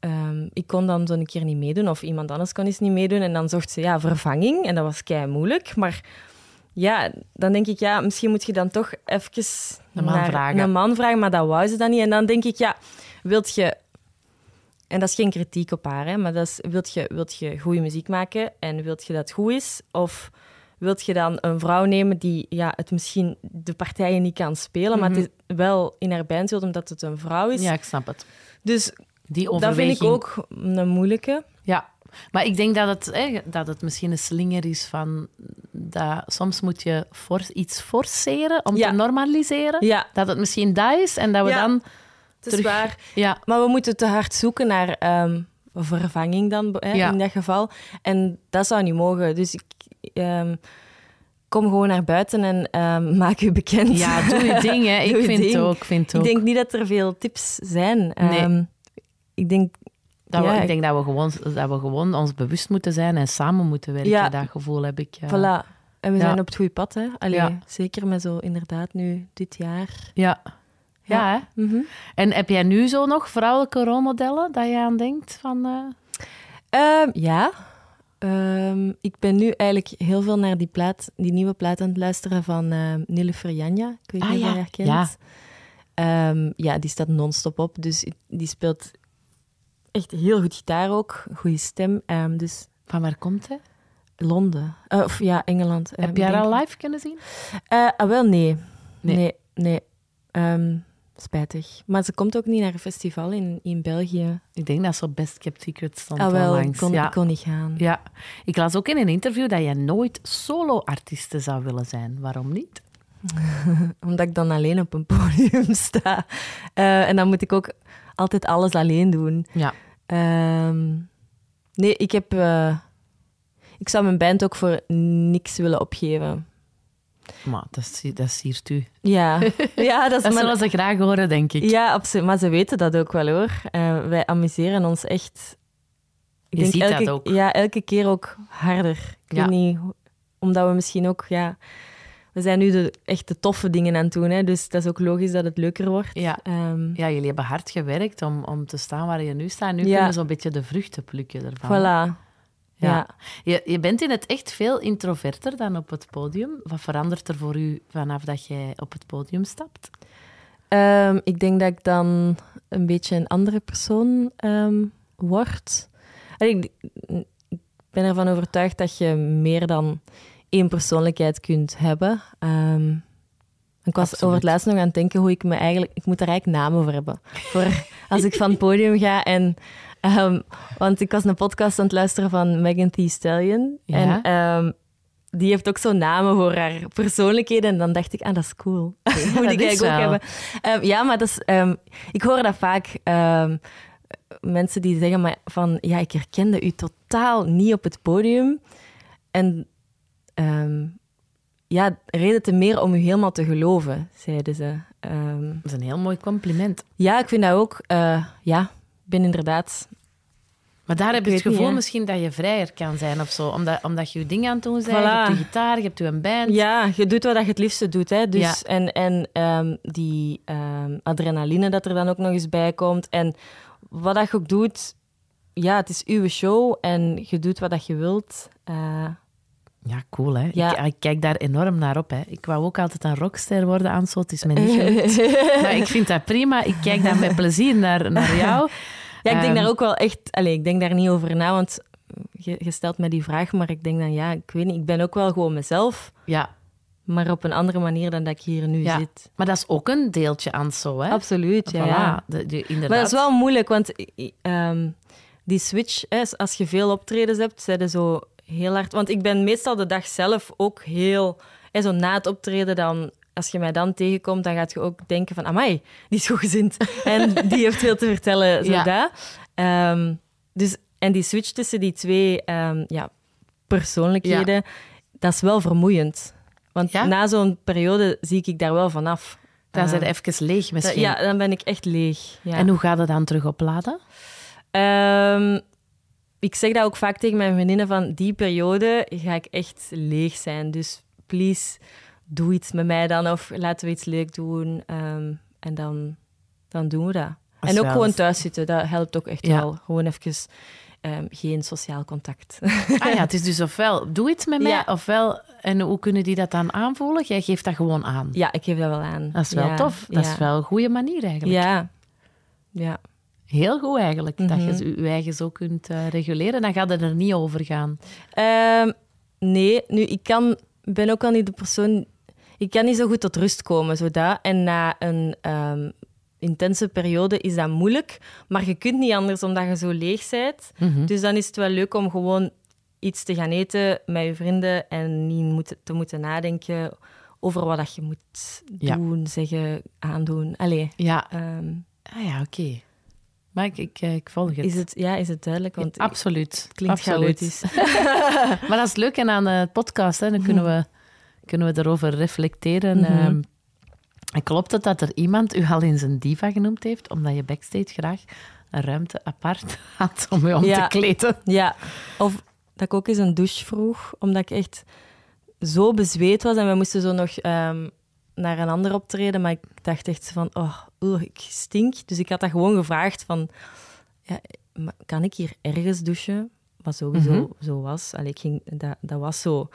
ehm, ik kon dan zo'n keer niet meedoen, of iemand anders kon eens niet meedoen. En dan zocht ze ja, vervanging, en dat was kei moeilijk. Maar ja, dan denk ik, ja, misschien moet je dan toch even Een man naar vragen. een man vragen, maar dat wou ze dan niet. En dan denk ik, ja, wilt je. En dat is geen kritiek op haar, hè, maar dat is, wilt je, wilt je goede muziek maken en wilt je dat goed is? Of wilt je dan een vrouw nemen die ja, het misschien de partijen niet kan spelen, maar het is wel in haar band wilt omdat het een vrouw is? ja, ik snap het. Dus Die dat vind ik ook een moeilijke. Ja, maar ik denk dat het, hè, dat het misschien een slinger is van... Dat, soms moet je for- iets forceren om Ja. te normaliseren. Ja, Dat het misschien dat is en dat we Ja. dan... het is terug- waar. Ja, Maar we moeten te hard zoeken naar ehm, vervanging dan, hè, in dat geval. En dat zou niet mogen. Dus ik ehm, kom gewoon naar buiten en ehm, maak u bekend. ja doe je ding, hè. Ik Doe je vind het ook. ik Vind het Ik ook. denk niet dat er veel tips zijn. Nee. Ik denk, dat we, ja, ik denk dat we, gewoon, dat we gewoon ons bewust moeten zijn en samen moeten werken. Ja. Dat gevoel heb ik. Ja. voilà. En we Ja. zijn op het goede pad, hè. Allee, Ja. Zeker met zo inderdaad nu dit jaar. Ja. Ja, hè? Mhm. En heb jij nu zo nog vrouwelijke rolmodellen dat je aan denkt? Van, eh, Ehm, ja. Ehm, ik ben nu eigenlijk heel veel naar die, plaat, die nieuwe plaat aan het luisteren van ehm Nilüfer Janja. Ik weet Ah, niet of ja. je haar kent. Ja. Ja, die staat non-stop op. Dus die speelt echt heel goed gitaar ook. Goede stem. Ehm, dus van waar komt hij? Londen. Eh, of ja, Engeland. ehm, heb je haar al live kunnen zien? Eh, ah, wel, nee. Nee. Nee, nee. Ehm, spijtig. Maar ze komt ook niet naar een festival in, in België. Ik denk dat zo Best Kept Secret stond Ah, wel, onlangs. kon, ja. kon niet gaan. ja, ik las ook in een interview dat je nooit solo-artiste zou willen zijn. Waarom niet? Omdat ik dan alleen op een podium sta. Eh, en dan moet ik ook altijd alles alleen doen. Ja. Ehm, nee, ik heb... eh, ik zou mijn band ook voor niks willen opgeven. Maar dat, dat siert u. Ja, ja dat is Dat maar- zullen ze graag horen, denk ik. Ja, absoluut. Maar ze weten dat ook wel hoor. Eh, wij amuseren ons echt. Ik Je ziet dat ook. Ja, elke keer ook harder. Ik Ja. weet niet, omdat we misschien ook, ja. We zijn nu de, echt de toffe dingen aan het doen, hè, dus dat is ook logisch dat het leuker wordt. Ja. Ehm, Ja, jullie hebben hard gewerkt om, om te staan waar je nu staat. Nu Ja. kunnen we zo'n beetje de vruchten plukken ervan. voilà. Ja. Ja. Je, je bent in het echt veel introverter dan op het podium. Wat verandert er voor u vanaf dat jij op het podium stapt? Ehm, ik denk dat ik dan een beetje een andere persoon ehm, word. En ik, ik ben ervan overtuigd dat je meer dan één persoonlijkheid kunt hebben. Ehm, ik was Absoluut. over het laatst nog aan het denken hoe ik me eigenlijk... Ik moet er eigenlijk namen voor hebben. Voor als ik van het podium ga en... ehm, want ik was een podcast aan het luisteren van Megan Thee Stallion. Ja. En ehm, die heeft ook zo'n namen voor haar persoonlijkheden. En dan dacht ik, ah, dat is cool. moet dat ik eigenlijk ook hebben. Ja, maar dat is, ik hoor dat vaak. mensen die zeggen maar van, ja, ik herkende u totaal niet op het podium. En ehm, ja, reden te meer om u helemaal te geloven, zeiden ze. Ehm, Dat is een heel mooi compliment. ja, ik vind dat ook. eh, ja, ik ben inderdaad... Maar daar heb je het niet, gevoel misschien dat je vrijer kan zijn of zo. Omdat, omdat je je dingen aan het doen bent. Je hebt je gitaar, je hebt je een band. Ja, je doet wat je het liefste doet. Hè? Dus, Ja. En, en ehm, die adrenaline dat er dan ook nog eens bij komt. En wat dat je ook doet, ja, het is uw show en je doet wat dat je wilt. Eh, Ja, cool hè. Ja. Ik, ik kijk daar enorm naar op. Hè. Ik wou ook altijd een rockster worden, Ansel. Het is me niet gelukt. maar ik vind dat prima. Ik kijk daar met plezier naar, naar jou. ja, ik denk Ehm, daar ook wel echt... Allee, ik denk daar niet over na, want je, je stelt me die vraag, maar ik denk dan, ja, ik weet niet, ik ben ook wel gewoon mezelf, Ja, maar op een andere manier dan dat ik hier nu ja. zit. maar dat is ook een deeltje Ansel. Hè. Absoluut, ja. Voilà. ja. De, de, inderdaad. Maar dat is wel moeilijk, want ehm, die switch, hè, als je veel optredens hebt, zijn ze zo heel hard. Want ik ben meestal de dag zelf ook heel. Hè, zo na het optreden, dan, als je mij dan tegenkomt, dan gaat je ook denken: van, amai, die is goed gezind. en die heeft veel te vertellen. Zo Ja. dat. Ehm, dus, en die switch tussen die twee ehm, ja, persoonlijkheden, dat is wel vermoeiend. Want Ja? na zo'n periode zie ik daar wel vanaf. Dan Eh, zijn even leeg misschien. ja, dan ben ik echt leeg. Ja. En hoe gaat het dan terug opladen? Ik zeg dat ook vaak tegen mijn vriendinnen van die periode ga ik echt leeg zijn. Dus please, doe iets met mij dan of laten we iets leuk doen. Ehm, en dan, dan doen we dat. En ook gewoon thuis zitten, dat helpt ook echt Ja. wel. Gewoon even ehm, geen sociaal contact. Ah ja, het is dus ofwel doe iets met mij, Ja. ofwel... En hoe kunnen die dat dan aanvoelen? Jij geeft dat gewoon aan. ja, ik geef dat wel aan. Dat is wel Ja, tof. Dat is wel een goede manier eigenlijk. Ja. Ja. Heel goed eigenlijk, dat Mhm. je je je eigen zo kunt eh, reguleren. Dan gaat het er niet over gaan. Ehm, nee, nu, ik kan, ben ook al niet de persoon... Ik kan niet zo goed tot rust komen, zo dat. En na een ehm, intense periode is dat moeilijk. Maar je kunt niet anders omdat je zo leeg bent. Mhm. Dus dan is het wel leuk om gewoon iets te gaan eten met je vrienden en niet te moeten nadenken over wat dat je moet Ja. doen, zeggen, aandoen. Allee, Ja, ehm, ah, ja oké. Maar ik, ik, eh, ik volg het. is, het, ja, is het duidelijk? Want Absoluut. het klinkt Absoluut. Maar dat is leuk. En aan de podcast, hè, dan kunnen we, kunnen we erover reflecteren. Mhm. Ehm, klopt het dat er iemand u al in zijn diva genoemd heeft, omdat je backstage graag een ruimte apart had om je om Ja. te kleden? Ja, of dat ik ook eens een douche vroeg, omdat ik echt zo bezweet was. En we moesten zo nog ehm, naar een ander optreden, maar ik dacht echt van, oh, ik stink. Dus ik had dat gewoon gevraagd van, ja, kan ik hier ergens douchen? Wat sowieso Mhm. zo was. Allee, ik ging, dat, dat was zo.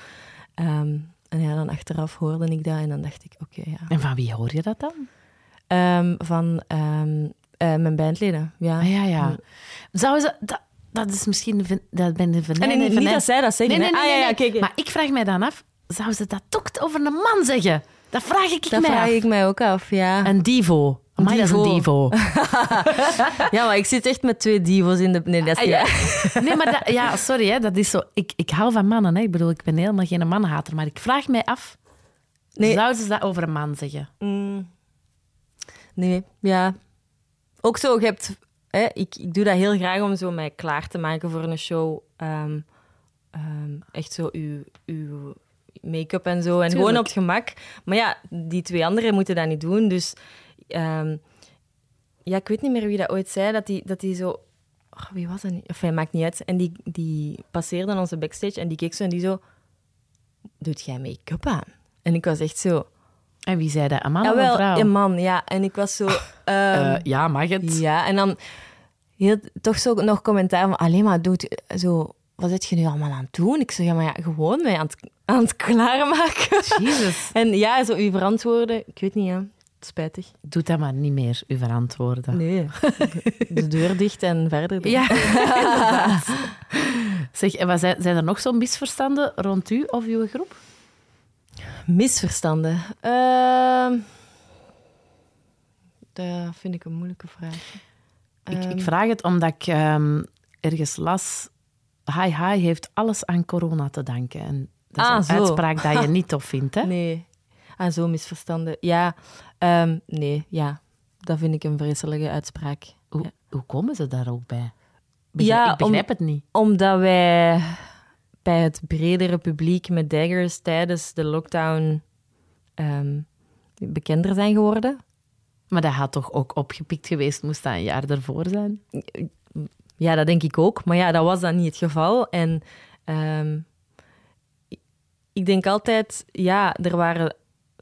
Ehm, en ja, dan achteraf hoorde ik dat en dan dacht ik, oké, ja. En van wie hoor je dat dan? Ehm, van ehm, eh, mijn bandleden, ja. Ah, ja, ja. Mm. Zouden ze... Dat, dat is misschien... Dat ben de En venijn. niet, niet dat zij dat Nee, zeggen. nee, hè. nee, ah, ja, nee, nee. Maar ik vraag mij dan af, zou ze dat ook over een man zeggen? Dat vraag ik dat mij vraag af. ik mij ook af, ja. Een divo. Dat is een divo. Ja, maar ik zit echt met twee divo's in de... Nee, dat is Ah, ja. Nee, maar dat, ja, sorry, hè, dat is zo. Ik, ik hou van mannen. Hè. Ik bedoel, ik ben helemaal geen mannenhater. Maar ik vraag mij af, Nee. Zouden ze dat over een man zeggen? Mm. Nee, ja. Ook zo, je hebt... Hè, ik, ik doe dat heel graag om zo mij klaar te maken voor een show. Ehm, ehm, echt zo uw, uw make-up en zo. En gewoon op het gemak. Maar ja, die twee anderen moeten dat niet doen. Dus ehm, ja, ik weet niet meer wie dat ooit zei, dat die, dat die zo... Oh, wie was dat niet? Enfin, maakt niet uit. En die, die passeerde onze backstage en die keek zo en die zo... Doet jij make-up aan? En ik was echt zo... En wie zei dat? Een man Ja, of een wel, vrouw? een man, ja. En ik was zo... ehm, Eh, ja, mag het? ja, en dan heel, toch zo nog commentaar van... Alleen maar, doet zo... Wat zit je nu allemaal aan het doen? Ik zeg, ja, maar ja, gewoon mij aan het, aan het klaarmaken. Jezus. En ja, zo uw verantwoorden... Ik weet niet, ja. Spijtig. Doe dat maar niet meer, uw verantwoorden. Nee. De deur dicht en verder. dan. Ja, inderdaad. Zeg, en wat zijn, zijn er nog zo'n misverstanden rond u of uw groep? Misverstanden. Ehm, dat vind ik een moeilijke vraag. Ik, Ehm, ik vraag het omdat ik ehm, ergens las... Hi Hi heeft alles aan corona te danken. En dat is Ah, een zo. uitspraak dat je niet tof vindt, hè? Nee. Ah, zo misverstanden. Ja, ehm, nee, ja. Dat vind ik een vreselijke uitspraak. Hoe, Ja. hoe komen ze daar ook bij? Ja, ik begrijp om- het niet. Omdat wij bij het bredere publiek met daggers tijdens de lockdown ehm, bekender zijn geworden. Maar dat had toch ook opgepikt geweest, moest dat een jaar ervoor zijn? Ja, dat denk ik ook. Maar ja, dat was dan niet het geval. En ehm, ik denk altijd, ja, er waren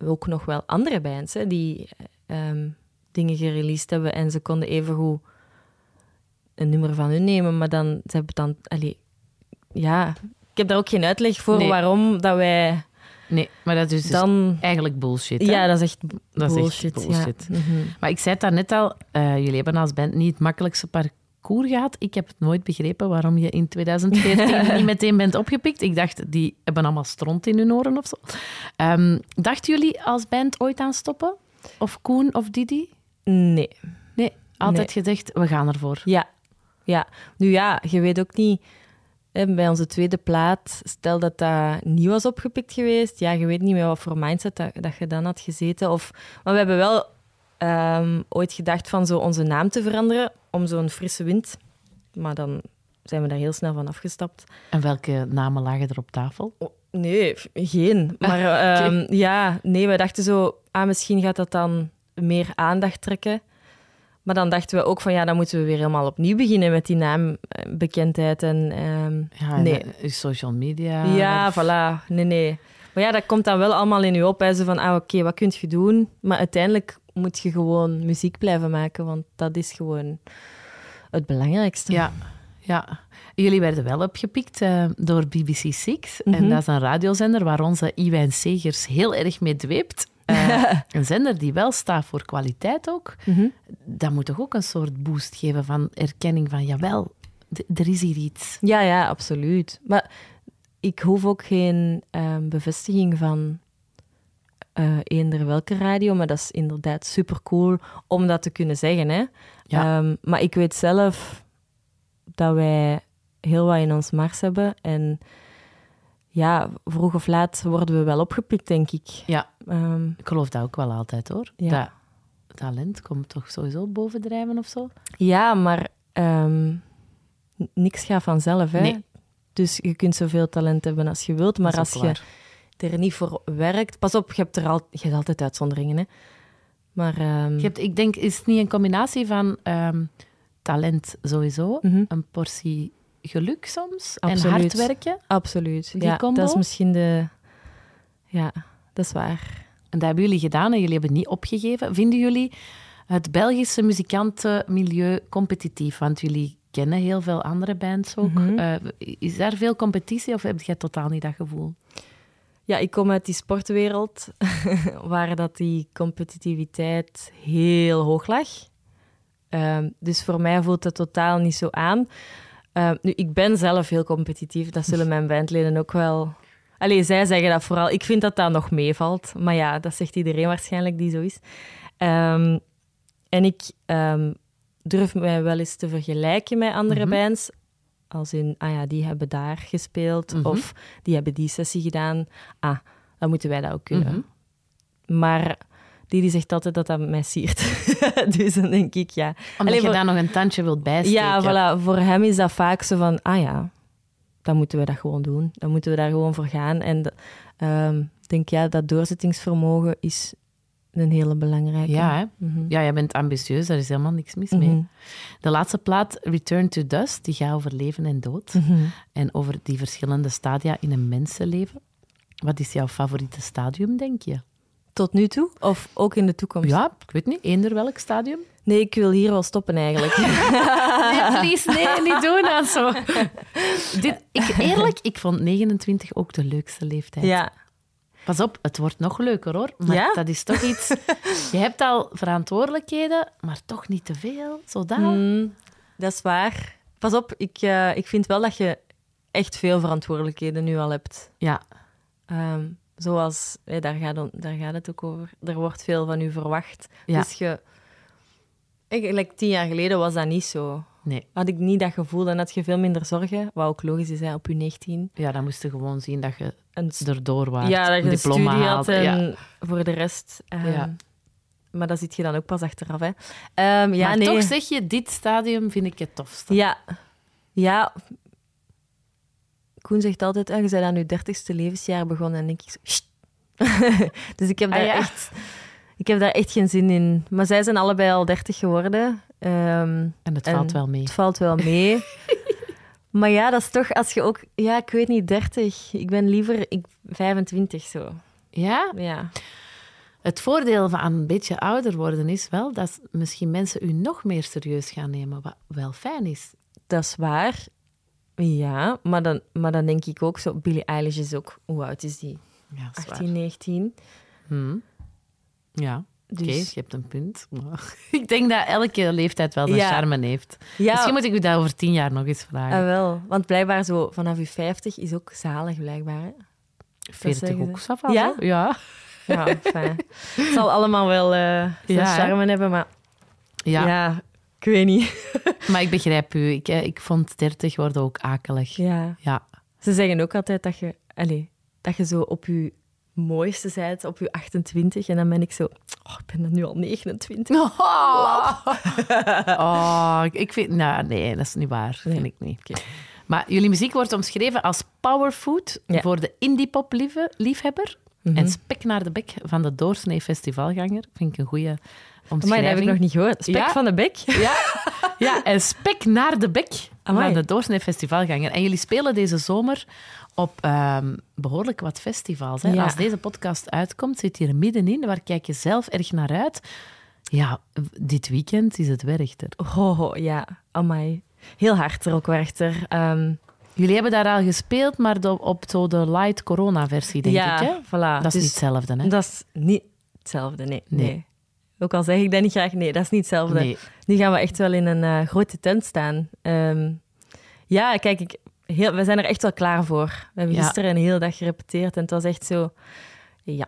ook nog wel andere bands hè, die ehm, dingen gereleased hebben en ze konden evengoed een nummer van hun nemen, maar dan, ze hebben dan, allee, ja, ik heb daar ook geen uitleg voor Nee. waarom dat wij Nee, maar dat is dus dan... eigenlijk bullshit. hè? Ja, dat is echt Dat is echt bullshit. Ja. Mhm. Maar ik zei het daarnet al, eh, jullie hebben als band niet het makkelijkste parcours gehad. Ik heb het nooit begrepen waarom je in 2014 niet meteen bent opgepikt. Ik dacht, die hebben allemaal stront in hun oren of zo. Ehm, dachten jullie als band ooit aan stoppen? Of Koen of Didi? Nee. Nee, altijd gezegd, we gaan ervoor. Ja. ja. Nu ja, je weet ook niet... hè, Bij onze tweede plaat, stel dat dat niet was opgepikt geweest, ja, je weet niet meer wat voor mindset dat, dat je dan had gezeten. Of, maar we hebben wel ehm, ooit gedacht van zo onze naam te veranderen, om zo'n frisse wind. Maar dan zijn we daar heel snel van afgestapt. En welke namen lagen er op tafel? Oh, nee, geen. Maar ehm, ja, nee, we dachten zo, ah, misschien gaat dat dan meer aandacht trekken. Maar dan dachten we ook van, ja, dan moeten we weer helemaal opnieuw beginnen met die naambekendheid. En, ehm, Ja, en, nee. eh, social media. ja, voilà. Nee, nee. Maar ja, dat komt dan wel allemaal in je op. Hè. Zo van, ah, oké, wat kun je doen? Maar uiteindelijk moet je gewoon muziek blijven maken, want dat is gewoon het belangrijkste. Ja, ja. Jullie werden wel opgepikt eh, door BBC Six. En Mhm. dat is een radiozender waar onze Iwijn Segers heel erg mee dweept. Eh, een zender die wel staat voor kwaliteit ook. Mhm. Dat moet toch ook een soort boost geven van erkenning van, jawel, er is hier iets. Ja, ja, absoluut. Maar ik hoef ook geen ehm, bevestiging van eh eender welke radio, maar dat is inderdaad super cool om dat te kunnen zeggen. Hè? Ja. Ehm, maar ik weet zelf dat wij heel wat in ons mars hebben. En ja, vroeg of laat worden we wel opgepikt, denk ik. Ja, Ehm, ik geloof dat ook wel altijd hoor. Ja. Dat talent komt toch sowieso bovendrijven of zo? ja, maar ehm, niks gaat vanzelf. Hè? Nee. Dus je kunt zoveel talent hebben als je wilt, maar als je. Er niet voor werkt. Pas op, je hebt, er al, je hebt altijd uitzonderingen. Hè? Maar ehm, Je hebt, ik denk, is het niet een combinatie van ehm, talent sowieso, mhm, een portie geluk soms en hard werken? absoluut. Die ja, combo? dat is misschien de. Ja, dat is waar. En dat hebben jullie gedaan en jullie hebben niet opgegeven. Vinden jullie het Belgische muzikantenmilieu competitief? Want jullie kennen heel veel andere bands ook. Mhm. Eh, is daar veel competitie of heb jij totaal niet dat gevoel? Ja, ik kom uit die sportwereld waar dat die competitiviteit heel hoog lag. Ehm, dus voor mij voelt het totaal niet zo aan. Ehm, nu, ik ben zelf heel competitief. Dat zullen mijn bandleden ook wel... Allee, zij zeggen dat vooral. Ik vind dat dat nog meevalt. Maar ja, dat zegt iedereen waarschijnlijk die zo is. Ehm, en ik durf mij wel eens te vergelijken met andere Mhm. bands. Als in, ah ja, die hebben daar gespeeld. Mhm. Of die hebben die sessie gedaan. Ah, dan moeten wij dat ook kunnen. Mhm. Maar die, die zegt altijd dat dat mij siert. dus dan denk ik, ja. Omdat Allee, je daar nog een tandje wilt bijsteken. Ja, voilà. Voor hem is dat vaak zo van, ah ja, dan moeten we dat gewoon doen. Dan moeten we daar gewoon voor gaan. En de- ehm, ik denk, ja, dat doorzettingsvermogen is een hele belangrijke. Ja, hè? Mhm. ja, jij bent ambitieus, daar is helemaal niks mis Mhm. mee. De laatste plaat, Return to Dust, die gaat over leven en dood. Mhm. En over die verschillende stadia in een mensenleven. Wat is jouw favoriete stadium, denk je? Tot nu toe? Of ook in de toekomst? Ja, ik weet niet, eender welk stadium. Nee, ik wil hier wel stoppen eigenlijk. Nee, please, nee, niet doen aan zo. Dit, ik, eerlijk, ik vond 29 ook de leukste leeftijd. ja. Pas op, het wordt nog leuker hoor. Maar Ja? dat is toch iets... Je hebt al verantwoordelijkheden, maar toch niet te veel. Zo daar. Mm, dat is waar. Pas op, ik, eh, ik vind wel dat je echt veel verantwoordelijkheden nu al hebt. Ja, Ehm, zoals, daar, gaat, daar gaat het ook over. Er wordt veel van u verwacht. Ja. Dus je... Eigenlijk tien jaar geleden was dat niet zo. nee. Had ik niet dat gevoel, dan had je veel minder zorgen. Wat ook logisch is, hè, op je 19. Ja, dan moest je gewoon zien dat je En st- erdoor was. ja, dat je een studie had en Ja. voor de rest... ehm, Ja. Maar dat ziet je dan ook pas achteraf. Hè. Ehm, ja, maar nee. toch zeg je, dit stadium vind ik het tofste. Ja. Ja. Koen zegt altijd, ah, je bent aan je dertigste levensjaar begonnen. En denk ik zo... Dus ik heb, Ah, daar ja? echt, ik heb daar echt geen zin in. Maar zij zijn allebei al dertig geworden. Ehm, En het En valt wel mee. het valt wel mee. maar ja, dat is toch als je ook... Ja, ik weet niet, 30. Ik ben liever ik, 25 zo. Ja? Ja. Het voordeel van een beetje ouder worden is wel dat misschien mensen u nog meer serieus gaan nemen, wat wel fijn is. Dat is waar. Ja, maar dan, maar dan denk ik ook zo... Billie Eilish is ook... Hoe oud is die? Ja, dat is waar. 18, 19. Hm. Ja, oké, Dus- je hebt een punt. Maar ik denk dat elke leeftijd wel zijn Ja. charme heeft. Ja, Misschien moet ik u dat over tien jaar nog eens vragen. Ah, wel. Want blijkbaar zo vanaf je 50 is ook zalig, blijkbaar. Hè? 40 zeggen ook, va, Ja? Ja. Ja, fijn. Het zal allemaal wel zijn hè? charme hebben, maar Ja. ja. ik weet niet. maar ik begrijp u. Ik, eh, ik vond 30 worden ook akelig. Ja. Ja. Ze zeggen ook altijd dat je, allez, dat je zo op je mooiste bent, op je 28. En dan ben ik zo, oh, ik ben dan nu al 29. Oh, oh ik vind... Nou, nee, dat is niet waar. Vind Nee. ik niet. Maar jullie muziek wordt omschreven als powerfood Ja. voor de indie-pop-liefhebber. Mhm. En spek naar de bek van de doorsnee festivalganger. Vind ik een goede Maar omschrijving. dat heb ik nog niet gehoord. Spek Ja? van de bek? Ja, ja, en spek naar de bek Amai. van de doorsnee festivalganger. En jullie spelen deze zomer op ehm, behoorlijk wat festivals. Hè? Ja. Als deze podcast uitkomt, zit je er middenin. Waar kijk je zelf erg naar uit? Ja, dit weekend is het Werchter. Oh, oh, ja. Amai. Heel hard er ook Werchter. Ehm Jullie hebben daar al gespeeld, maar op zo de light corona-versie, denk ja, ik. Hè? voilà. Dat is Dus niet hetzelfde, hè? Dat is niet hetzelfde, nee. Nee. nee. Ook al zeg ik dat niet graag, nee, dat is niet hetzelfde. Nee. Nu gaan we echt wel in een eh, grote tent staan. Ehm, ja, kijk, ik, heel, we zijn er echt wel klaar voor. We hebben Ja. gisteren een hele dag gerepeteerd en het was echt zo... Ja,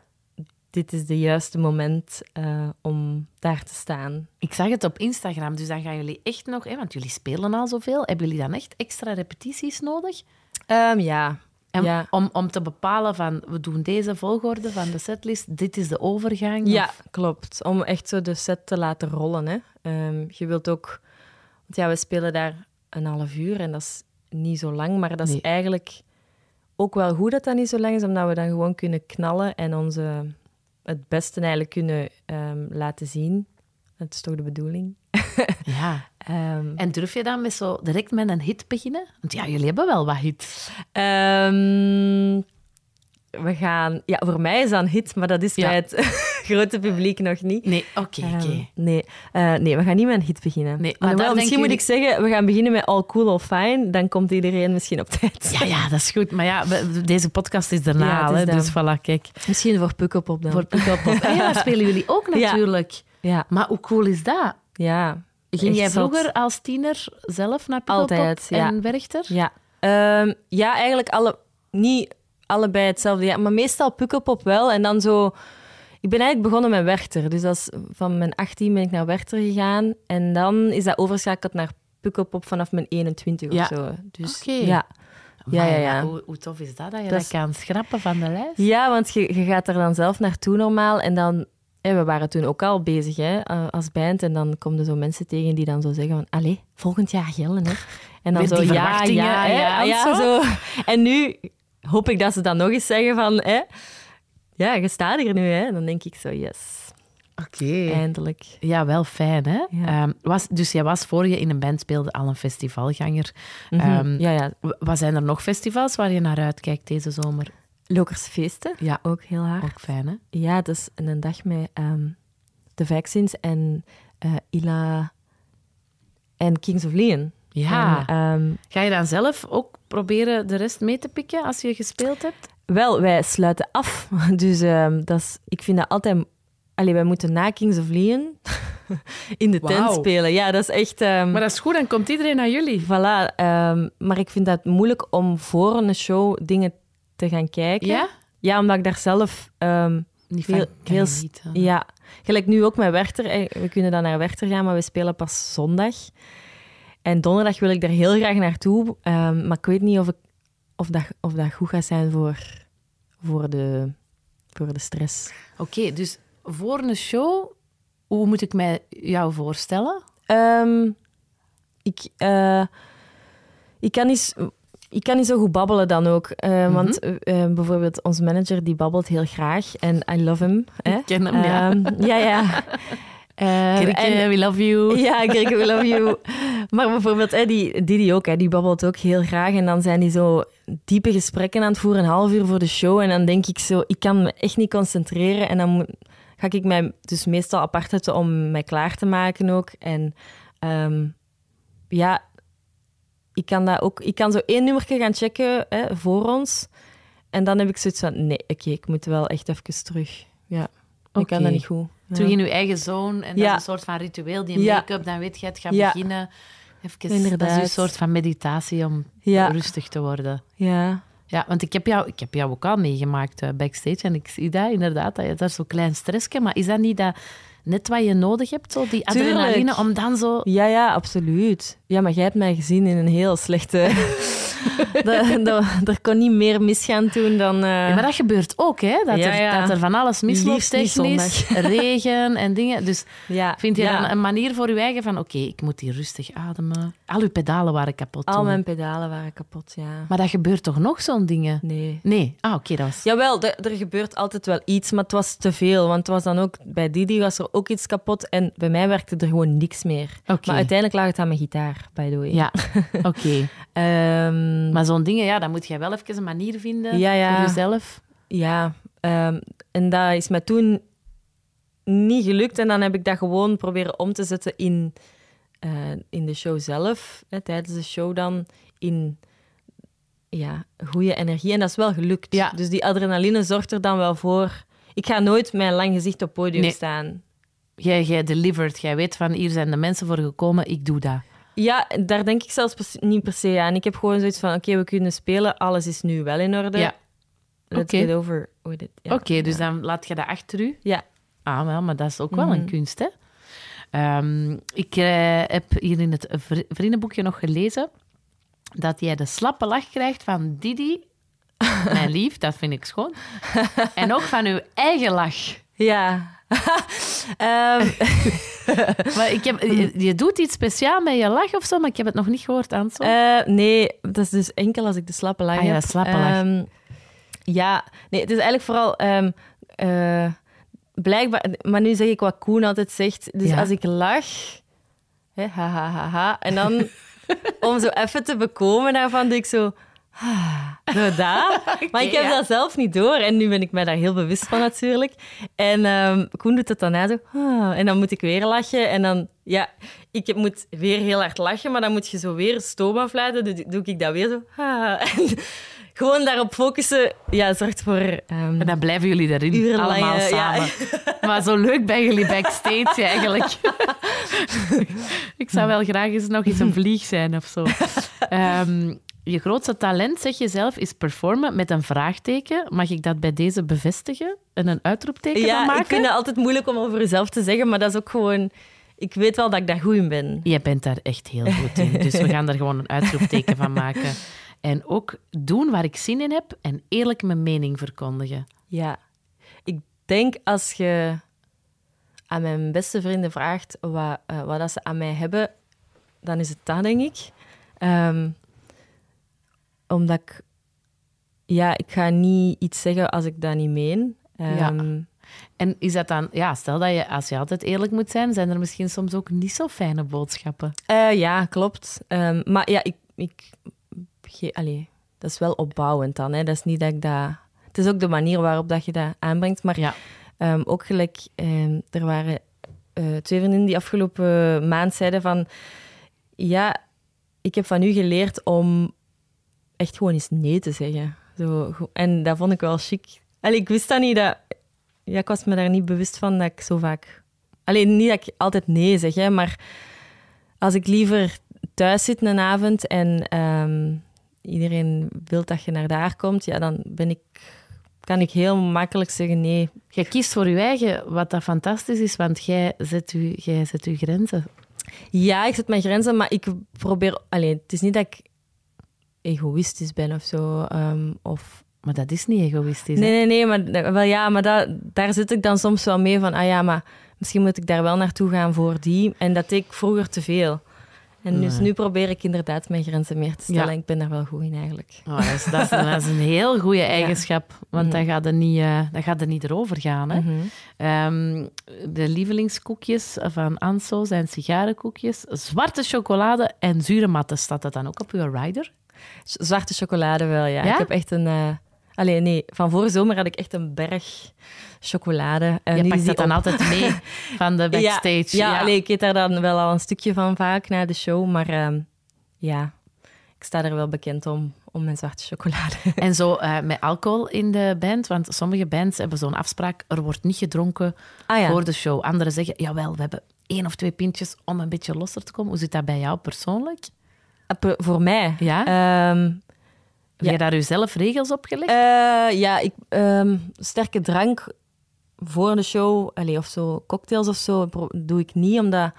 dit is de juiste moment eh, om daar te staan. Ik zag het op Instagram, dus dan gaan jullie echt nog... Hè, want jullie spelen al zoveel. Hebben jullie dan echt extra repetities nodig? Ehm, ja. En ja. om, om te bepalen van, we doen deze volgorde van de setlist, dit is de overgang? Ja, of- klopt. Om echt zo de set te laten rollen. Hè. Ehm, je wilt ook... Want ja, we spelen daar een half uur en dat is niet zo lang, maar dat is eigenlijk ook wel goed dat dat niet zo lang is, omdat we dan gewoon kunnen knallen en onze, het beste eigenlijk kunnen ehm, laten zien. Dat is toch de bedoeling. ja. Ehm, En durf je dan met zo direct met een hit beginnen? Want ja, jullie hebben wel wat hits. ehm, we gaan... Ja, voor mij is dat een hit, maar dat is Ja. bij het grote publiek nog niet. Nee, oké, oké. Ehm, nee, eh, nee, we gaan niet met een hit beginnen. Nee, maar Alhoewel, misschien moet ik zeggen, we gaan beginnen met All Cool, All Fine. Dan komt iedereen misschien op tijd. Ja, ja, dat is goed. Maar ja, we- deze podcast is daarna Ja, het al, is hè, dan. dus voilà, kijk. Misschien voor Pukkelpop dan. Voor Pukkelpop. Ja, spelen jullie ook natuurlijk. Ja, Maar hoe cool is dat? Ja. Ging jij zot. vroeger als tiener zelf naar Pukkelpop Altijd, ja. en Werchter? Ja, Ehm, ja eigenlijk alle, niet allebei hetzelfde. Ja, maar meestal Pukkelpop wel. En dan zo... Ik ben eigenlijk begonnen met Werchter. Dus dat is, van mijn 18 ben ik naar Werchter gegaan. En dan is dat overschakeld naar Pukkelpop vanaf mijn 21 Ja. of zo. Dus Oké. ja. Ja, ja, ja. Hoe, hoe tof is dat, dat je Dat dat, is- kan schrappen van de lijst? Ja, want je, je gaat er dan zelf naartoe normaal. En dan, hè, we waren toen ook al bezig hè, als band. En dan komen er zo mensen tegen die dan zo zeggen van... Allee, volgend jaar Gillen, hè. En dan Weer zo, die ja, ja, hè, ja, ja, zo. zo. En nu hoop ik dat ze dan nog eens zeggen van... Hè, ja, je staat hier nu, hè. Dan denk ik zo, yes, Oké. eindelijk. Ja, wel fijn, hè? Ja. Ehm, was, dus jij was voor je in een band speelde al een festivalganger. Mhm. Ehm, ja, ja. Wat zijn er nog festivals waar je naar uitkijkt deze zomer? Lokerse feesten, Ja, ook heel hard. ook fijn, hè? Ja, is een dag met ehm de Vaccines en eh, Ila en Kings of Leon. Ja. En, ehm, Ga je dan zelf ook proberen de rest mee te pikken als je gespeeld hebt? wel, wij sluiten af. Dus ehm, dat is, ik vind dat altijd... Allee, wij moeten na Kings of Leon in de tent spelen. Ja, dat is echt... Maar dat is goed, dan komt iedereen naar jullie. Voilà. maar ik vind dat moeilijk om voor een show dingen te gaan kijken. Ja? Ja, omdat ik daar zelf... ehm, Niet kan heel niet? Ja, gelijk nu ook met Werchter. eh, We kunnen dan naar Werchter gaan, maar we spelen pas zondag. En donderdag wil ik daar heel graag naartoe. ehm, maar ik weet niet of, ik, of, dat, of dat goed gaat zijn voor, voor, de, voor de stress. Oké, dus voor een show, hoe moet ik mij jou voorstellen? Ehm, ik, eh, ik, kan niet, s- ik kan niet zo goed babbelen dan ook. eh, Want eh, eh, bijvoorbeeld onze manager die babbelt heel graag. En I love him. Hè? Ik ken hem, ja. Ehm, ja, ja. Kirke, en- we love you. Ja, Kirke, we love you. Maar bijvoorbeeld, hè, die, Didi ook, hè, die babbelt ook heel graag. En dan zijn die zo diepe gesprekken aan het voeren, een half uur voor de show. En dan denk ik zo, ik kan me echt niet concentreren. En dan ga ik mij dus meestal apart zetten om mij klaar te maken ook. En ehm, ja, ik kan, dat ook, ik kan zo één nummertje gaan checken hè, voor ons. En dan heb ik zoiets van, nee, oké, ik moet wel echt even terug. Ja, ik kan dat niet goed. Ja. Terug in je eigen zone. En dat is een soort van ritueel, die make-up, dan weet je, het gaat beginnen. Even, dat is Inderdaad. een soort van meditatie om rustig te worden. Ja, Ja, want ik heb jou, ik heb jou ook al meegemaakt eh, backstage en ik zie dat inderdaad, dat je daar zo'n klein stressje, maar is dat niet dat net wat je nodig hebt, zo die Tuurlijk. adrenaline, om dan zo... Ja, ja, absoluut. Ja, maar jij hebt mij gezien in een heel slechte... Er kon niet meer misgaan toen dan... eh, Ja, maar dat gebeurt ook, hè? Dat, Ja, er, dat er van alles misloopt technisch, regen en dingen. Dus vind je dan een manier voor je eigen van, oké, ik moet hier rustig ademen. Al uw pedalen waren kapot Al toen. mijn pedalen waren kapot, ja. Maar dat gebeurt toch nog, zo'n dingen? Nee. Nee. Ah, oké, dat was... Jawel, er, er gebeurt altijd wel iets, maar het was te veel. Want het was dan ook... Bij Didi was er ook iets kapot en bij mij werkte er gewoon niks meer. Maar uiteindelijk lag het aan mijn gitaar, by the way. Ja, oké. Ehm, Maar zo'n dingen, ja, dan moet je wel even een manier vinden Ja, ja. voor jezelf. Ja, ehm, en dat is mij toen niet gelukt. En dan heb ik dat gewoon proberen om te zetten in, eh, in de show zelf. Hè, tijdens de show dan in ja, goede energie. En dat is wel gelukt. Ja. Dus die adrenaline zorgt er dan wel voor. Ik ga nooit een lang gezicht op podium Nee. staan. Jij, jij delivered, jij weet van, hier zijn de mensen voor gekomen, ik doe dat. Ja, daar denk ik zelfs niet per se aan. Ik heb gewoon zoiets van, oké, we kunnen spelen. Alles is nu wel in orde. Ja. Let's Oké. get over with it. Ja. Oké, dus dan laat je dat achter u. Ja. Ah, wel, maar dat is ook wel Mhm. een kunst, hè? Ehm, ik eh, heb hier in het vri- vriendenboekje nog gelezen dat jij de slappe lach krijgt van Didi, mijn lief, dat vind ik schoon, en ook van uw eigen lach. Ja. Ehm, Maar ik heb, je, je doet iets speciaal met je lach of zo, maar ik heb het nog niet gehoord, Ansel. Eh, nee, dat is dus enkel als ik de slappe lach Ah ja, heb. de slappe lach. Ehm, ja, nee, het is eigenlijk vooral... ehm, eh, blijkbaar... Maar nu zeg ik wat Koen altijd zegt. Dus Ja. als ik lach... Hè, ha, ha, ha, ha. En dan, om zo even te bekomen daarvan, doe ik zo... ah, Zo dat. maar ik heb ja. dat zelf niet door. En nu ben ik mij daar heel bewust van natuurlijk. En ehm, Koen doet het dan na zo... ah, en dan moet ik weer lachen. En dan... Ja, ik moet weer heel hard lachen, maar dan moet je zo weer stoom afleiden. Dan doe ik dat weer zo... ah. En gewoon daarop focussen, ja, zorgt voor... ehm, En dan blijven jullie daarin, allemaal ja. samen. Maar zo leuk bij jullie backstage eigenlijk. ik zou wel graag eens nog eens een vlieg zijn of zo. Ehm, je grootste talent, zeg je zelf, is performen met een vraagteken. Mag ik dat bij deze bevestigen en een uitroepteken van ja, maken? ik vind het altijd moeilijk om over jezelf te zeggen, maar dat is ook gewoon... Ik weet wel dat ik daar goed in ben. Jij bent daar echt heel goed in. Dus we gaan daar gewoon een uitroepteken van maken. En ook doen waar ik zin in heb en eerlijk mijn mening verkondigen. Ja. Ik denk als je aan mijn beste vrienden vraagt wat, eh, wat dat ze aan mij hebben, dan is het dat, denk ik. Ehm, omdat ik... Ja, ik ga niet iets zeggen als ik dat niet meen. Ja. Ehm, En is dat dan, ja, stel dat je, als je altijd eerlijk moet zijn, zijn er misschien soms ook niet zo fijne boodschappen. Eh, ja, klopt. Ehm, maar ja, ik... ik ge- allee, dat is wel opbouwend dan. Hè. Dat is niet dat ik dat... Het is ook de manier waarop dat je dat aanbrengt. Maar Ja. Ehm, ook gelijk, er waren eh, twee vriendinnen die afgelopen maand zeiden van... Ja, ik heb van u geleerd om echt gewoon eens nee te zeggen. Zo, en dat vond ik wel chic. Allee, ik wist dat niet. Dat, ja, ik was me daar niet bewust van dat ik zo vaak... Alleen niet dat ik altijd nee zeg, hè, maar als ik liever thuis zit een avond en ehm, iedereen wil dat je naar daar komt, ja, dan ben ik, kan ik heel makkelijk zeggen nee. Je kiest voor je eigen, wat dat fantastisch is, want jij zet je, jij zet je grenzen. Ja, ik zet mijn grenzen, maar ik probeer... Alleen, het is niet dat ik egoïstisch ben of zo. ehm, of... Maar dat is niet egoïstisch. Nee, hè? nee, nee, maar, wel, ja, maar dat, daar zit ik dan soms wel mee van... Ah ja, maar misschien moet ik daar wel naartoe gaan voor die. En dat deed ik vroeger te veel. En dus Nee. nu probeer ik inderdaad mijn grenzen meer te stellen. Ja. En ik ben daar wel goed in eigenlijk. Oh, dat, is, dat, is, dat is een heel goede eigenschap, want dan, gaat er niet, eh, dan gaat er niet erover gaan. Hè? Mhm. Ehm, de lievelingskoekjes van Anso zijn sigarenkoekjes, zwarte chocolade en zure matten. Staat dat dan ook op uw rider? Zwarte chocolade wel, ja. Ja? Ik heb echt een... eh Alleen nee, van vorige zomer had ik echt een berg chocolade. En Je pakt dat dan op. altijd mee van de backstage. Ja, ja, allee, ik eet daar dan wel al een stukje van vaak na de show. Maar ehm, ja, ik sta er wel bekend om, om mijn zwarte chocolade. En zo eh, met alcohol in de band, want sommige bands hebben zo'n afspraak, er wordt niet gedronken Ah ja. voor de show. Anderen zeggen, jawel, we hebben één of twee pintjes om een beetje losser te komen. Hoe zit dat bij jou persoonlijk? P- Voor mij? Ja? Ehm, Heb je daar jezelf regels op gelegd? eh, ja, ik, ehm, sterke drank voor de show, allee, of zo cocktails of zo, doe ik niet, omdat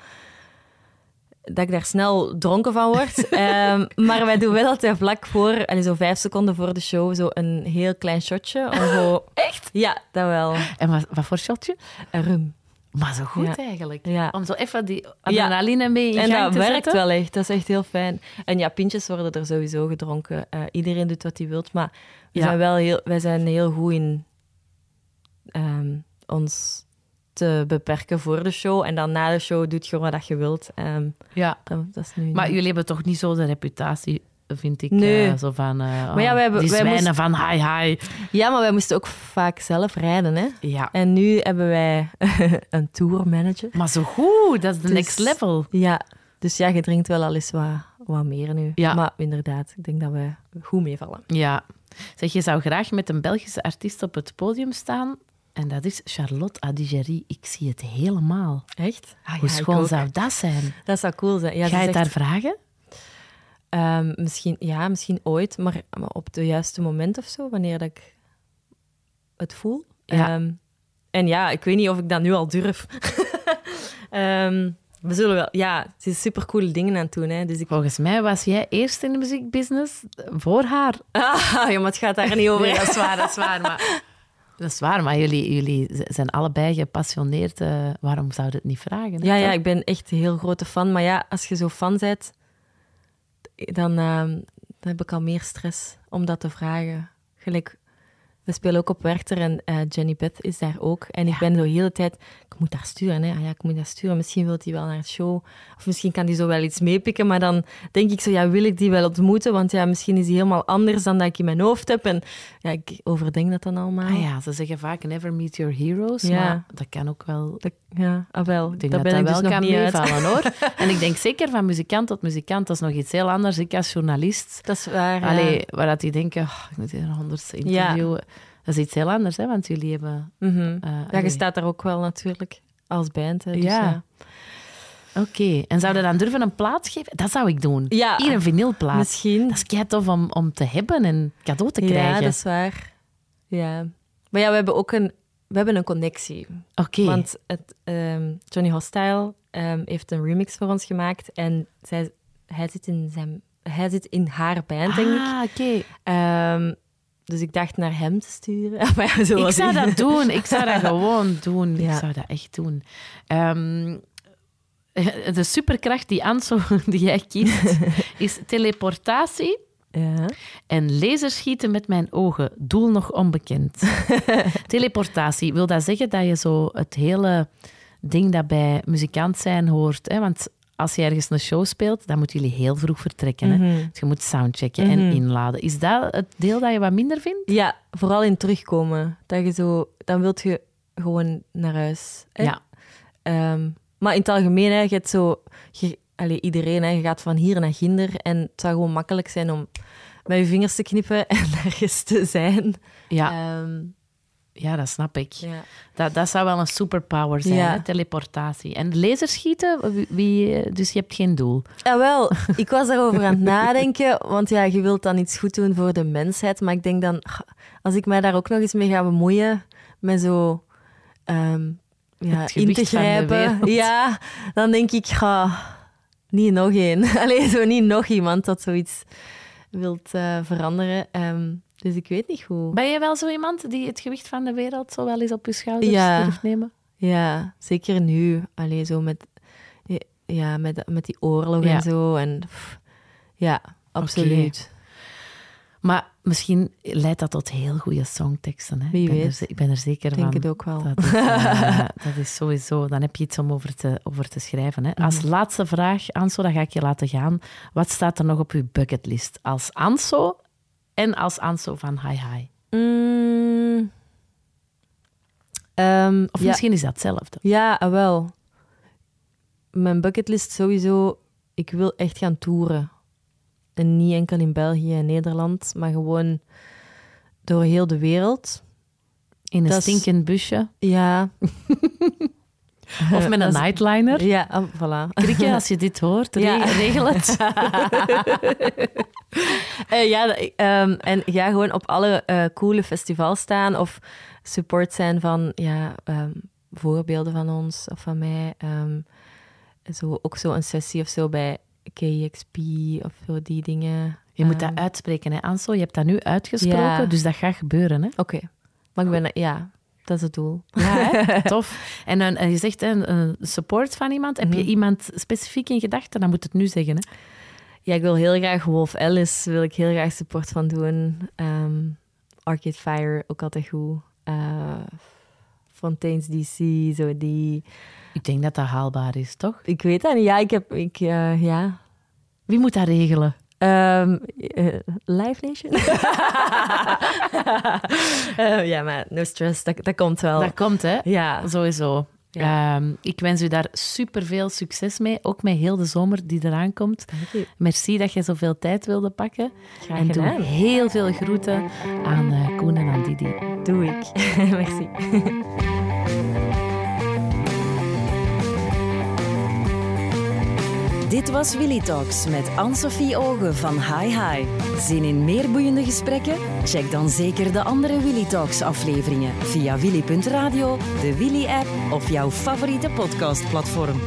dat ik daar snel dronken van word. Ehm, maar wij doen wel altijd vlak voor, allee, zo vijf seconden voor de show, zo een heel klein shotje. Zo... Echt? Ja, dat wel. En wat, wat voor shotje? Een rum. Maar zo goed Ja. eigenlijk. Ja. Om zo even die adrenaline mee in En gang dat te werkt zetten. wel echt. Dat is echt heel fijn. En ja, pintjes worden er sowieso gedronken. Eh, iedereen doet wat hij wilt. Maar we zijn wel heel, wij zijn heel goed in ehm, ons te beperken voor de show. En dan na de show doet je wat je wilt. Ehm, Ja. dat, dat is nu Maar jullie hebben toch niet zo de reputatie, vind ik, Nee. eh, zo van... eh, Maar ja, oh, wij hebben- die wij zwijnen moesten- van hi, hi. Ja, maar wij moesten ook vaak zelf rijden. Hè? Ja. En nu hebben wij een tourmanager. Maar zo goed, dat is de Dus- next level. Ja, dus ja, je drinkt wel al eens wat, wat meer nu. Ja. Maar inderdaad, ik denk dat wij goed meevallen. Ja. Zeg, je zou graag met een Belgische artiest op het podium staan. En dat is Charlotte Adigéry. Ik zie het helemaal. Echt? Ah, Hoe ja, schoon zou dat zijn? Dat zou cool zijn. Ja, Ga je het daar vragen? Ehm, misschien, ja, misschien ooit, maar, maar op het juiste moment of zo, wanneer dat ik het voel. Ja. Ehm, en ja, ik weet niet of ik dat nu al durf. Ehm, we zullen wel, ja, ze is super coole dingen aan het doen. Hè, dus ik, Volgens mij was jij eerst in de muziekbusiness voor haar. ah, ja, maar het gaat daar niet over. Nee, dat is waar, dat is waar. Maar, dat is waar, maar jullie, jullie zijn allebei gepassioneerd. eh, waarom zouden het niet vragen? hè, Ja, ja, ik ben echt een heel grote fan. Maar ja, als je zo fan bent, dan, ehm, dan heb ik al meer stress om dat te vragen. Gelijk, we spelen ook op Werchter en eh, Jenny Beth is daar ook. En ik ben zo de hele tijd, ik moet daar sturen, hè. Ah ja, ik moet daar sturen. Misschien wil hij wel naar het show. Of misschien kan hij zo wel iets meepikken. Maar dan denk ik zo, ja, wil ik die wel ontmoeten? Want ja, misschien is hij helemaal anders dan dat ik in mijn hoofd heb. En ja, ik overdenk dat dan allemaal. Ah ja, ze zeggen vaak never meet your heroes. Ja. Maar dat kan ook wel Dat, ja, ah, wel. Ik denk daar dat ben dat ik wel dus nog kan niet meevallen, hoor. En ik denk zeker van muzikant tot muzikant, dat is nog iets heel anders. Ik als journalist, Dat is waar. ja. allee, waar dat die denken, oh, ik moet hier een honderdste interviewen. Dat is iets heel anders, hè, want jullie hebben... Eh, Ja, je staat daar ook wel natuurlijk als band. Hè, dus Ja. ja. Oké, en zouden dan durven een plaat geven? Dat zou ik doen. Ja. Hier een vinylplaat. Misschien. Dat is kei tof om, om te hebben en cadeau te Ja, krijgen. dat is waar. Ja. Maar ja, we hebben ook een, we hebben een connectie. Oké, Want het, ehm, Johnny Hostile ehm, heeft een remix voor ons gemaakt. En zij, hij zit in zijn hij zit in haar band, denk ik. Ah, oké. Ehm, dus ik dacht naar hem te sturen. Maar ja, zo Ik zou dat doen. Ik zou dat gewoon doen. Ja. Ik zou dat echt doen. Ehm, de superkracht die Anso, die jij kiest, is teleportatie Ja. en laserschieten met mijn ogen. Doel nog onbekend. teleportatie, wil dat zeggen dat je zo het hele ding dat bij muzikant zijn hoort? Hè? Want als je ergens een show speelt, dan moeten jullie heel vroeg vertrekken. Hè? Mhm. Dus je moet soundchecken en Mhm. inladen. Is dat het deel dat je wat minder vindt? Ja, vooral in terugkomen. Dat je zo, dan wilt je gewoon naar huis. Hè? Ja. Ehm, maar in het algemeen, hè, je hebt zo... Je, iedereen, hè, je gaat van hier naar ginder. En het zou gewoon makkelijk zijn om met je vingers te knippen en ergens te zijn. Ja, Ehm, ja dat snap ik. ja. Dat, dat zou wel een superpower zijn, Ja. hè? teleportatie. En laserschieten, wie, wie, dus je hebt geen doel. Ja, wel, ik was daarover aan het nadenken, want ja, je wilt dan iets goed doen voor de mensheid, maar ik denk dan, ah, als ik mij daar ook nog eens mee ga bemoeien, met zo ehm, ja, in te grijpen, ja, dan denk ik, ga niet nog één. Alleen zo niet nog iemand dat zoiets wilt eh, veranderen. Ehm, dus ik weet niet hoe. Ben je wel zo iemand die het gewicht van de wereld zo wel eens op je schouders Ja. durft nemen? Ja, zeker nu. Alleen zo met, ja, met, met die oorlog Ja. en zo. En, pff, ja, absoluut. Maar misschien leidt dat tot heel goede songteksten. Hè? Wie ik, ben weet. Er, ik ben er zeker Ik denk van. het ook wel. Dat is, eh, dat is sowieso, dan heb je iets om over te, over te schrijven. Hè. Als Mhm. laatste vraag, Anso, dan ga ik je laten gaan. Wat staat er nog op uw bucketlist? Als Anso en als Anso van Hi Hi. Mm. Ehm, Of ja, misschien is dat hetzelfde. ja, ah, wel. Mijn bucketlist sowieso. Ik wil echt gaan toeren. En niet enkel in België en Nederland, maar gewoon door heel de wereld. In een Dat stinkend busje. Ja. Of met een nightliner. Ja, ah, voilà. Krikke, als je dit hoort, Ja. regel het. Eh, ja, ehm, en ja, gewoon op alle eh, coole festivals staan of support zijn van ja, ehm, voorbeelden van ons of van mij. Ehm, zo, ook zo een sessie of zo bij KXP of zo, die dingen. Je moet dat uitspreken, hè, Anso. Je hebt dat nu uitgesproken, Ja. dus dat gaat gebeuren. Hè? Oké, maar ik ben, ja, dat is het doel. Ja, hè? tof. En, een- en je zegt een, support van iemand. Heb je Mhm. iemand specifiek in gedachten? Dan moet het nu zeggen. Hè? Ja, ik wil heel graag Wolf Alice, wil ik heel graag support van doen. Ehm Arcade Fire, ook altijd goed. Eh Fontaine's DC, zo die... Ik denk dat dat haalbaar is, toch? Ik weet dat niet. Ja, ik heb... Ik, eh, ja, Wie moet dat regelen? Ehm eh, Live Nation? Eh, ja, maar no stress, dat, dat komt wel. Dat komt, hè? Ja, Sowieso. Ja. Ehm, ik wens u daar super veel succes mee. Ook met heel de zomer die eraan komt. Merci dat je zoveel tijd wilde pakken. Graag en doe heel veel groeten aan eh, Koen en aan Didi. Doe ik. Merci. Dit was Willy Talks met Anne-Sophie Ogen van Hi Hi. Zin in meer boeiende gesprekken? Check dan zeker de andere Willy Talks afleveringen via willy.radio, de Willy app of jouw favoriete podcastplatform.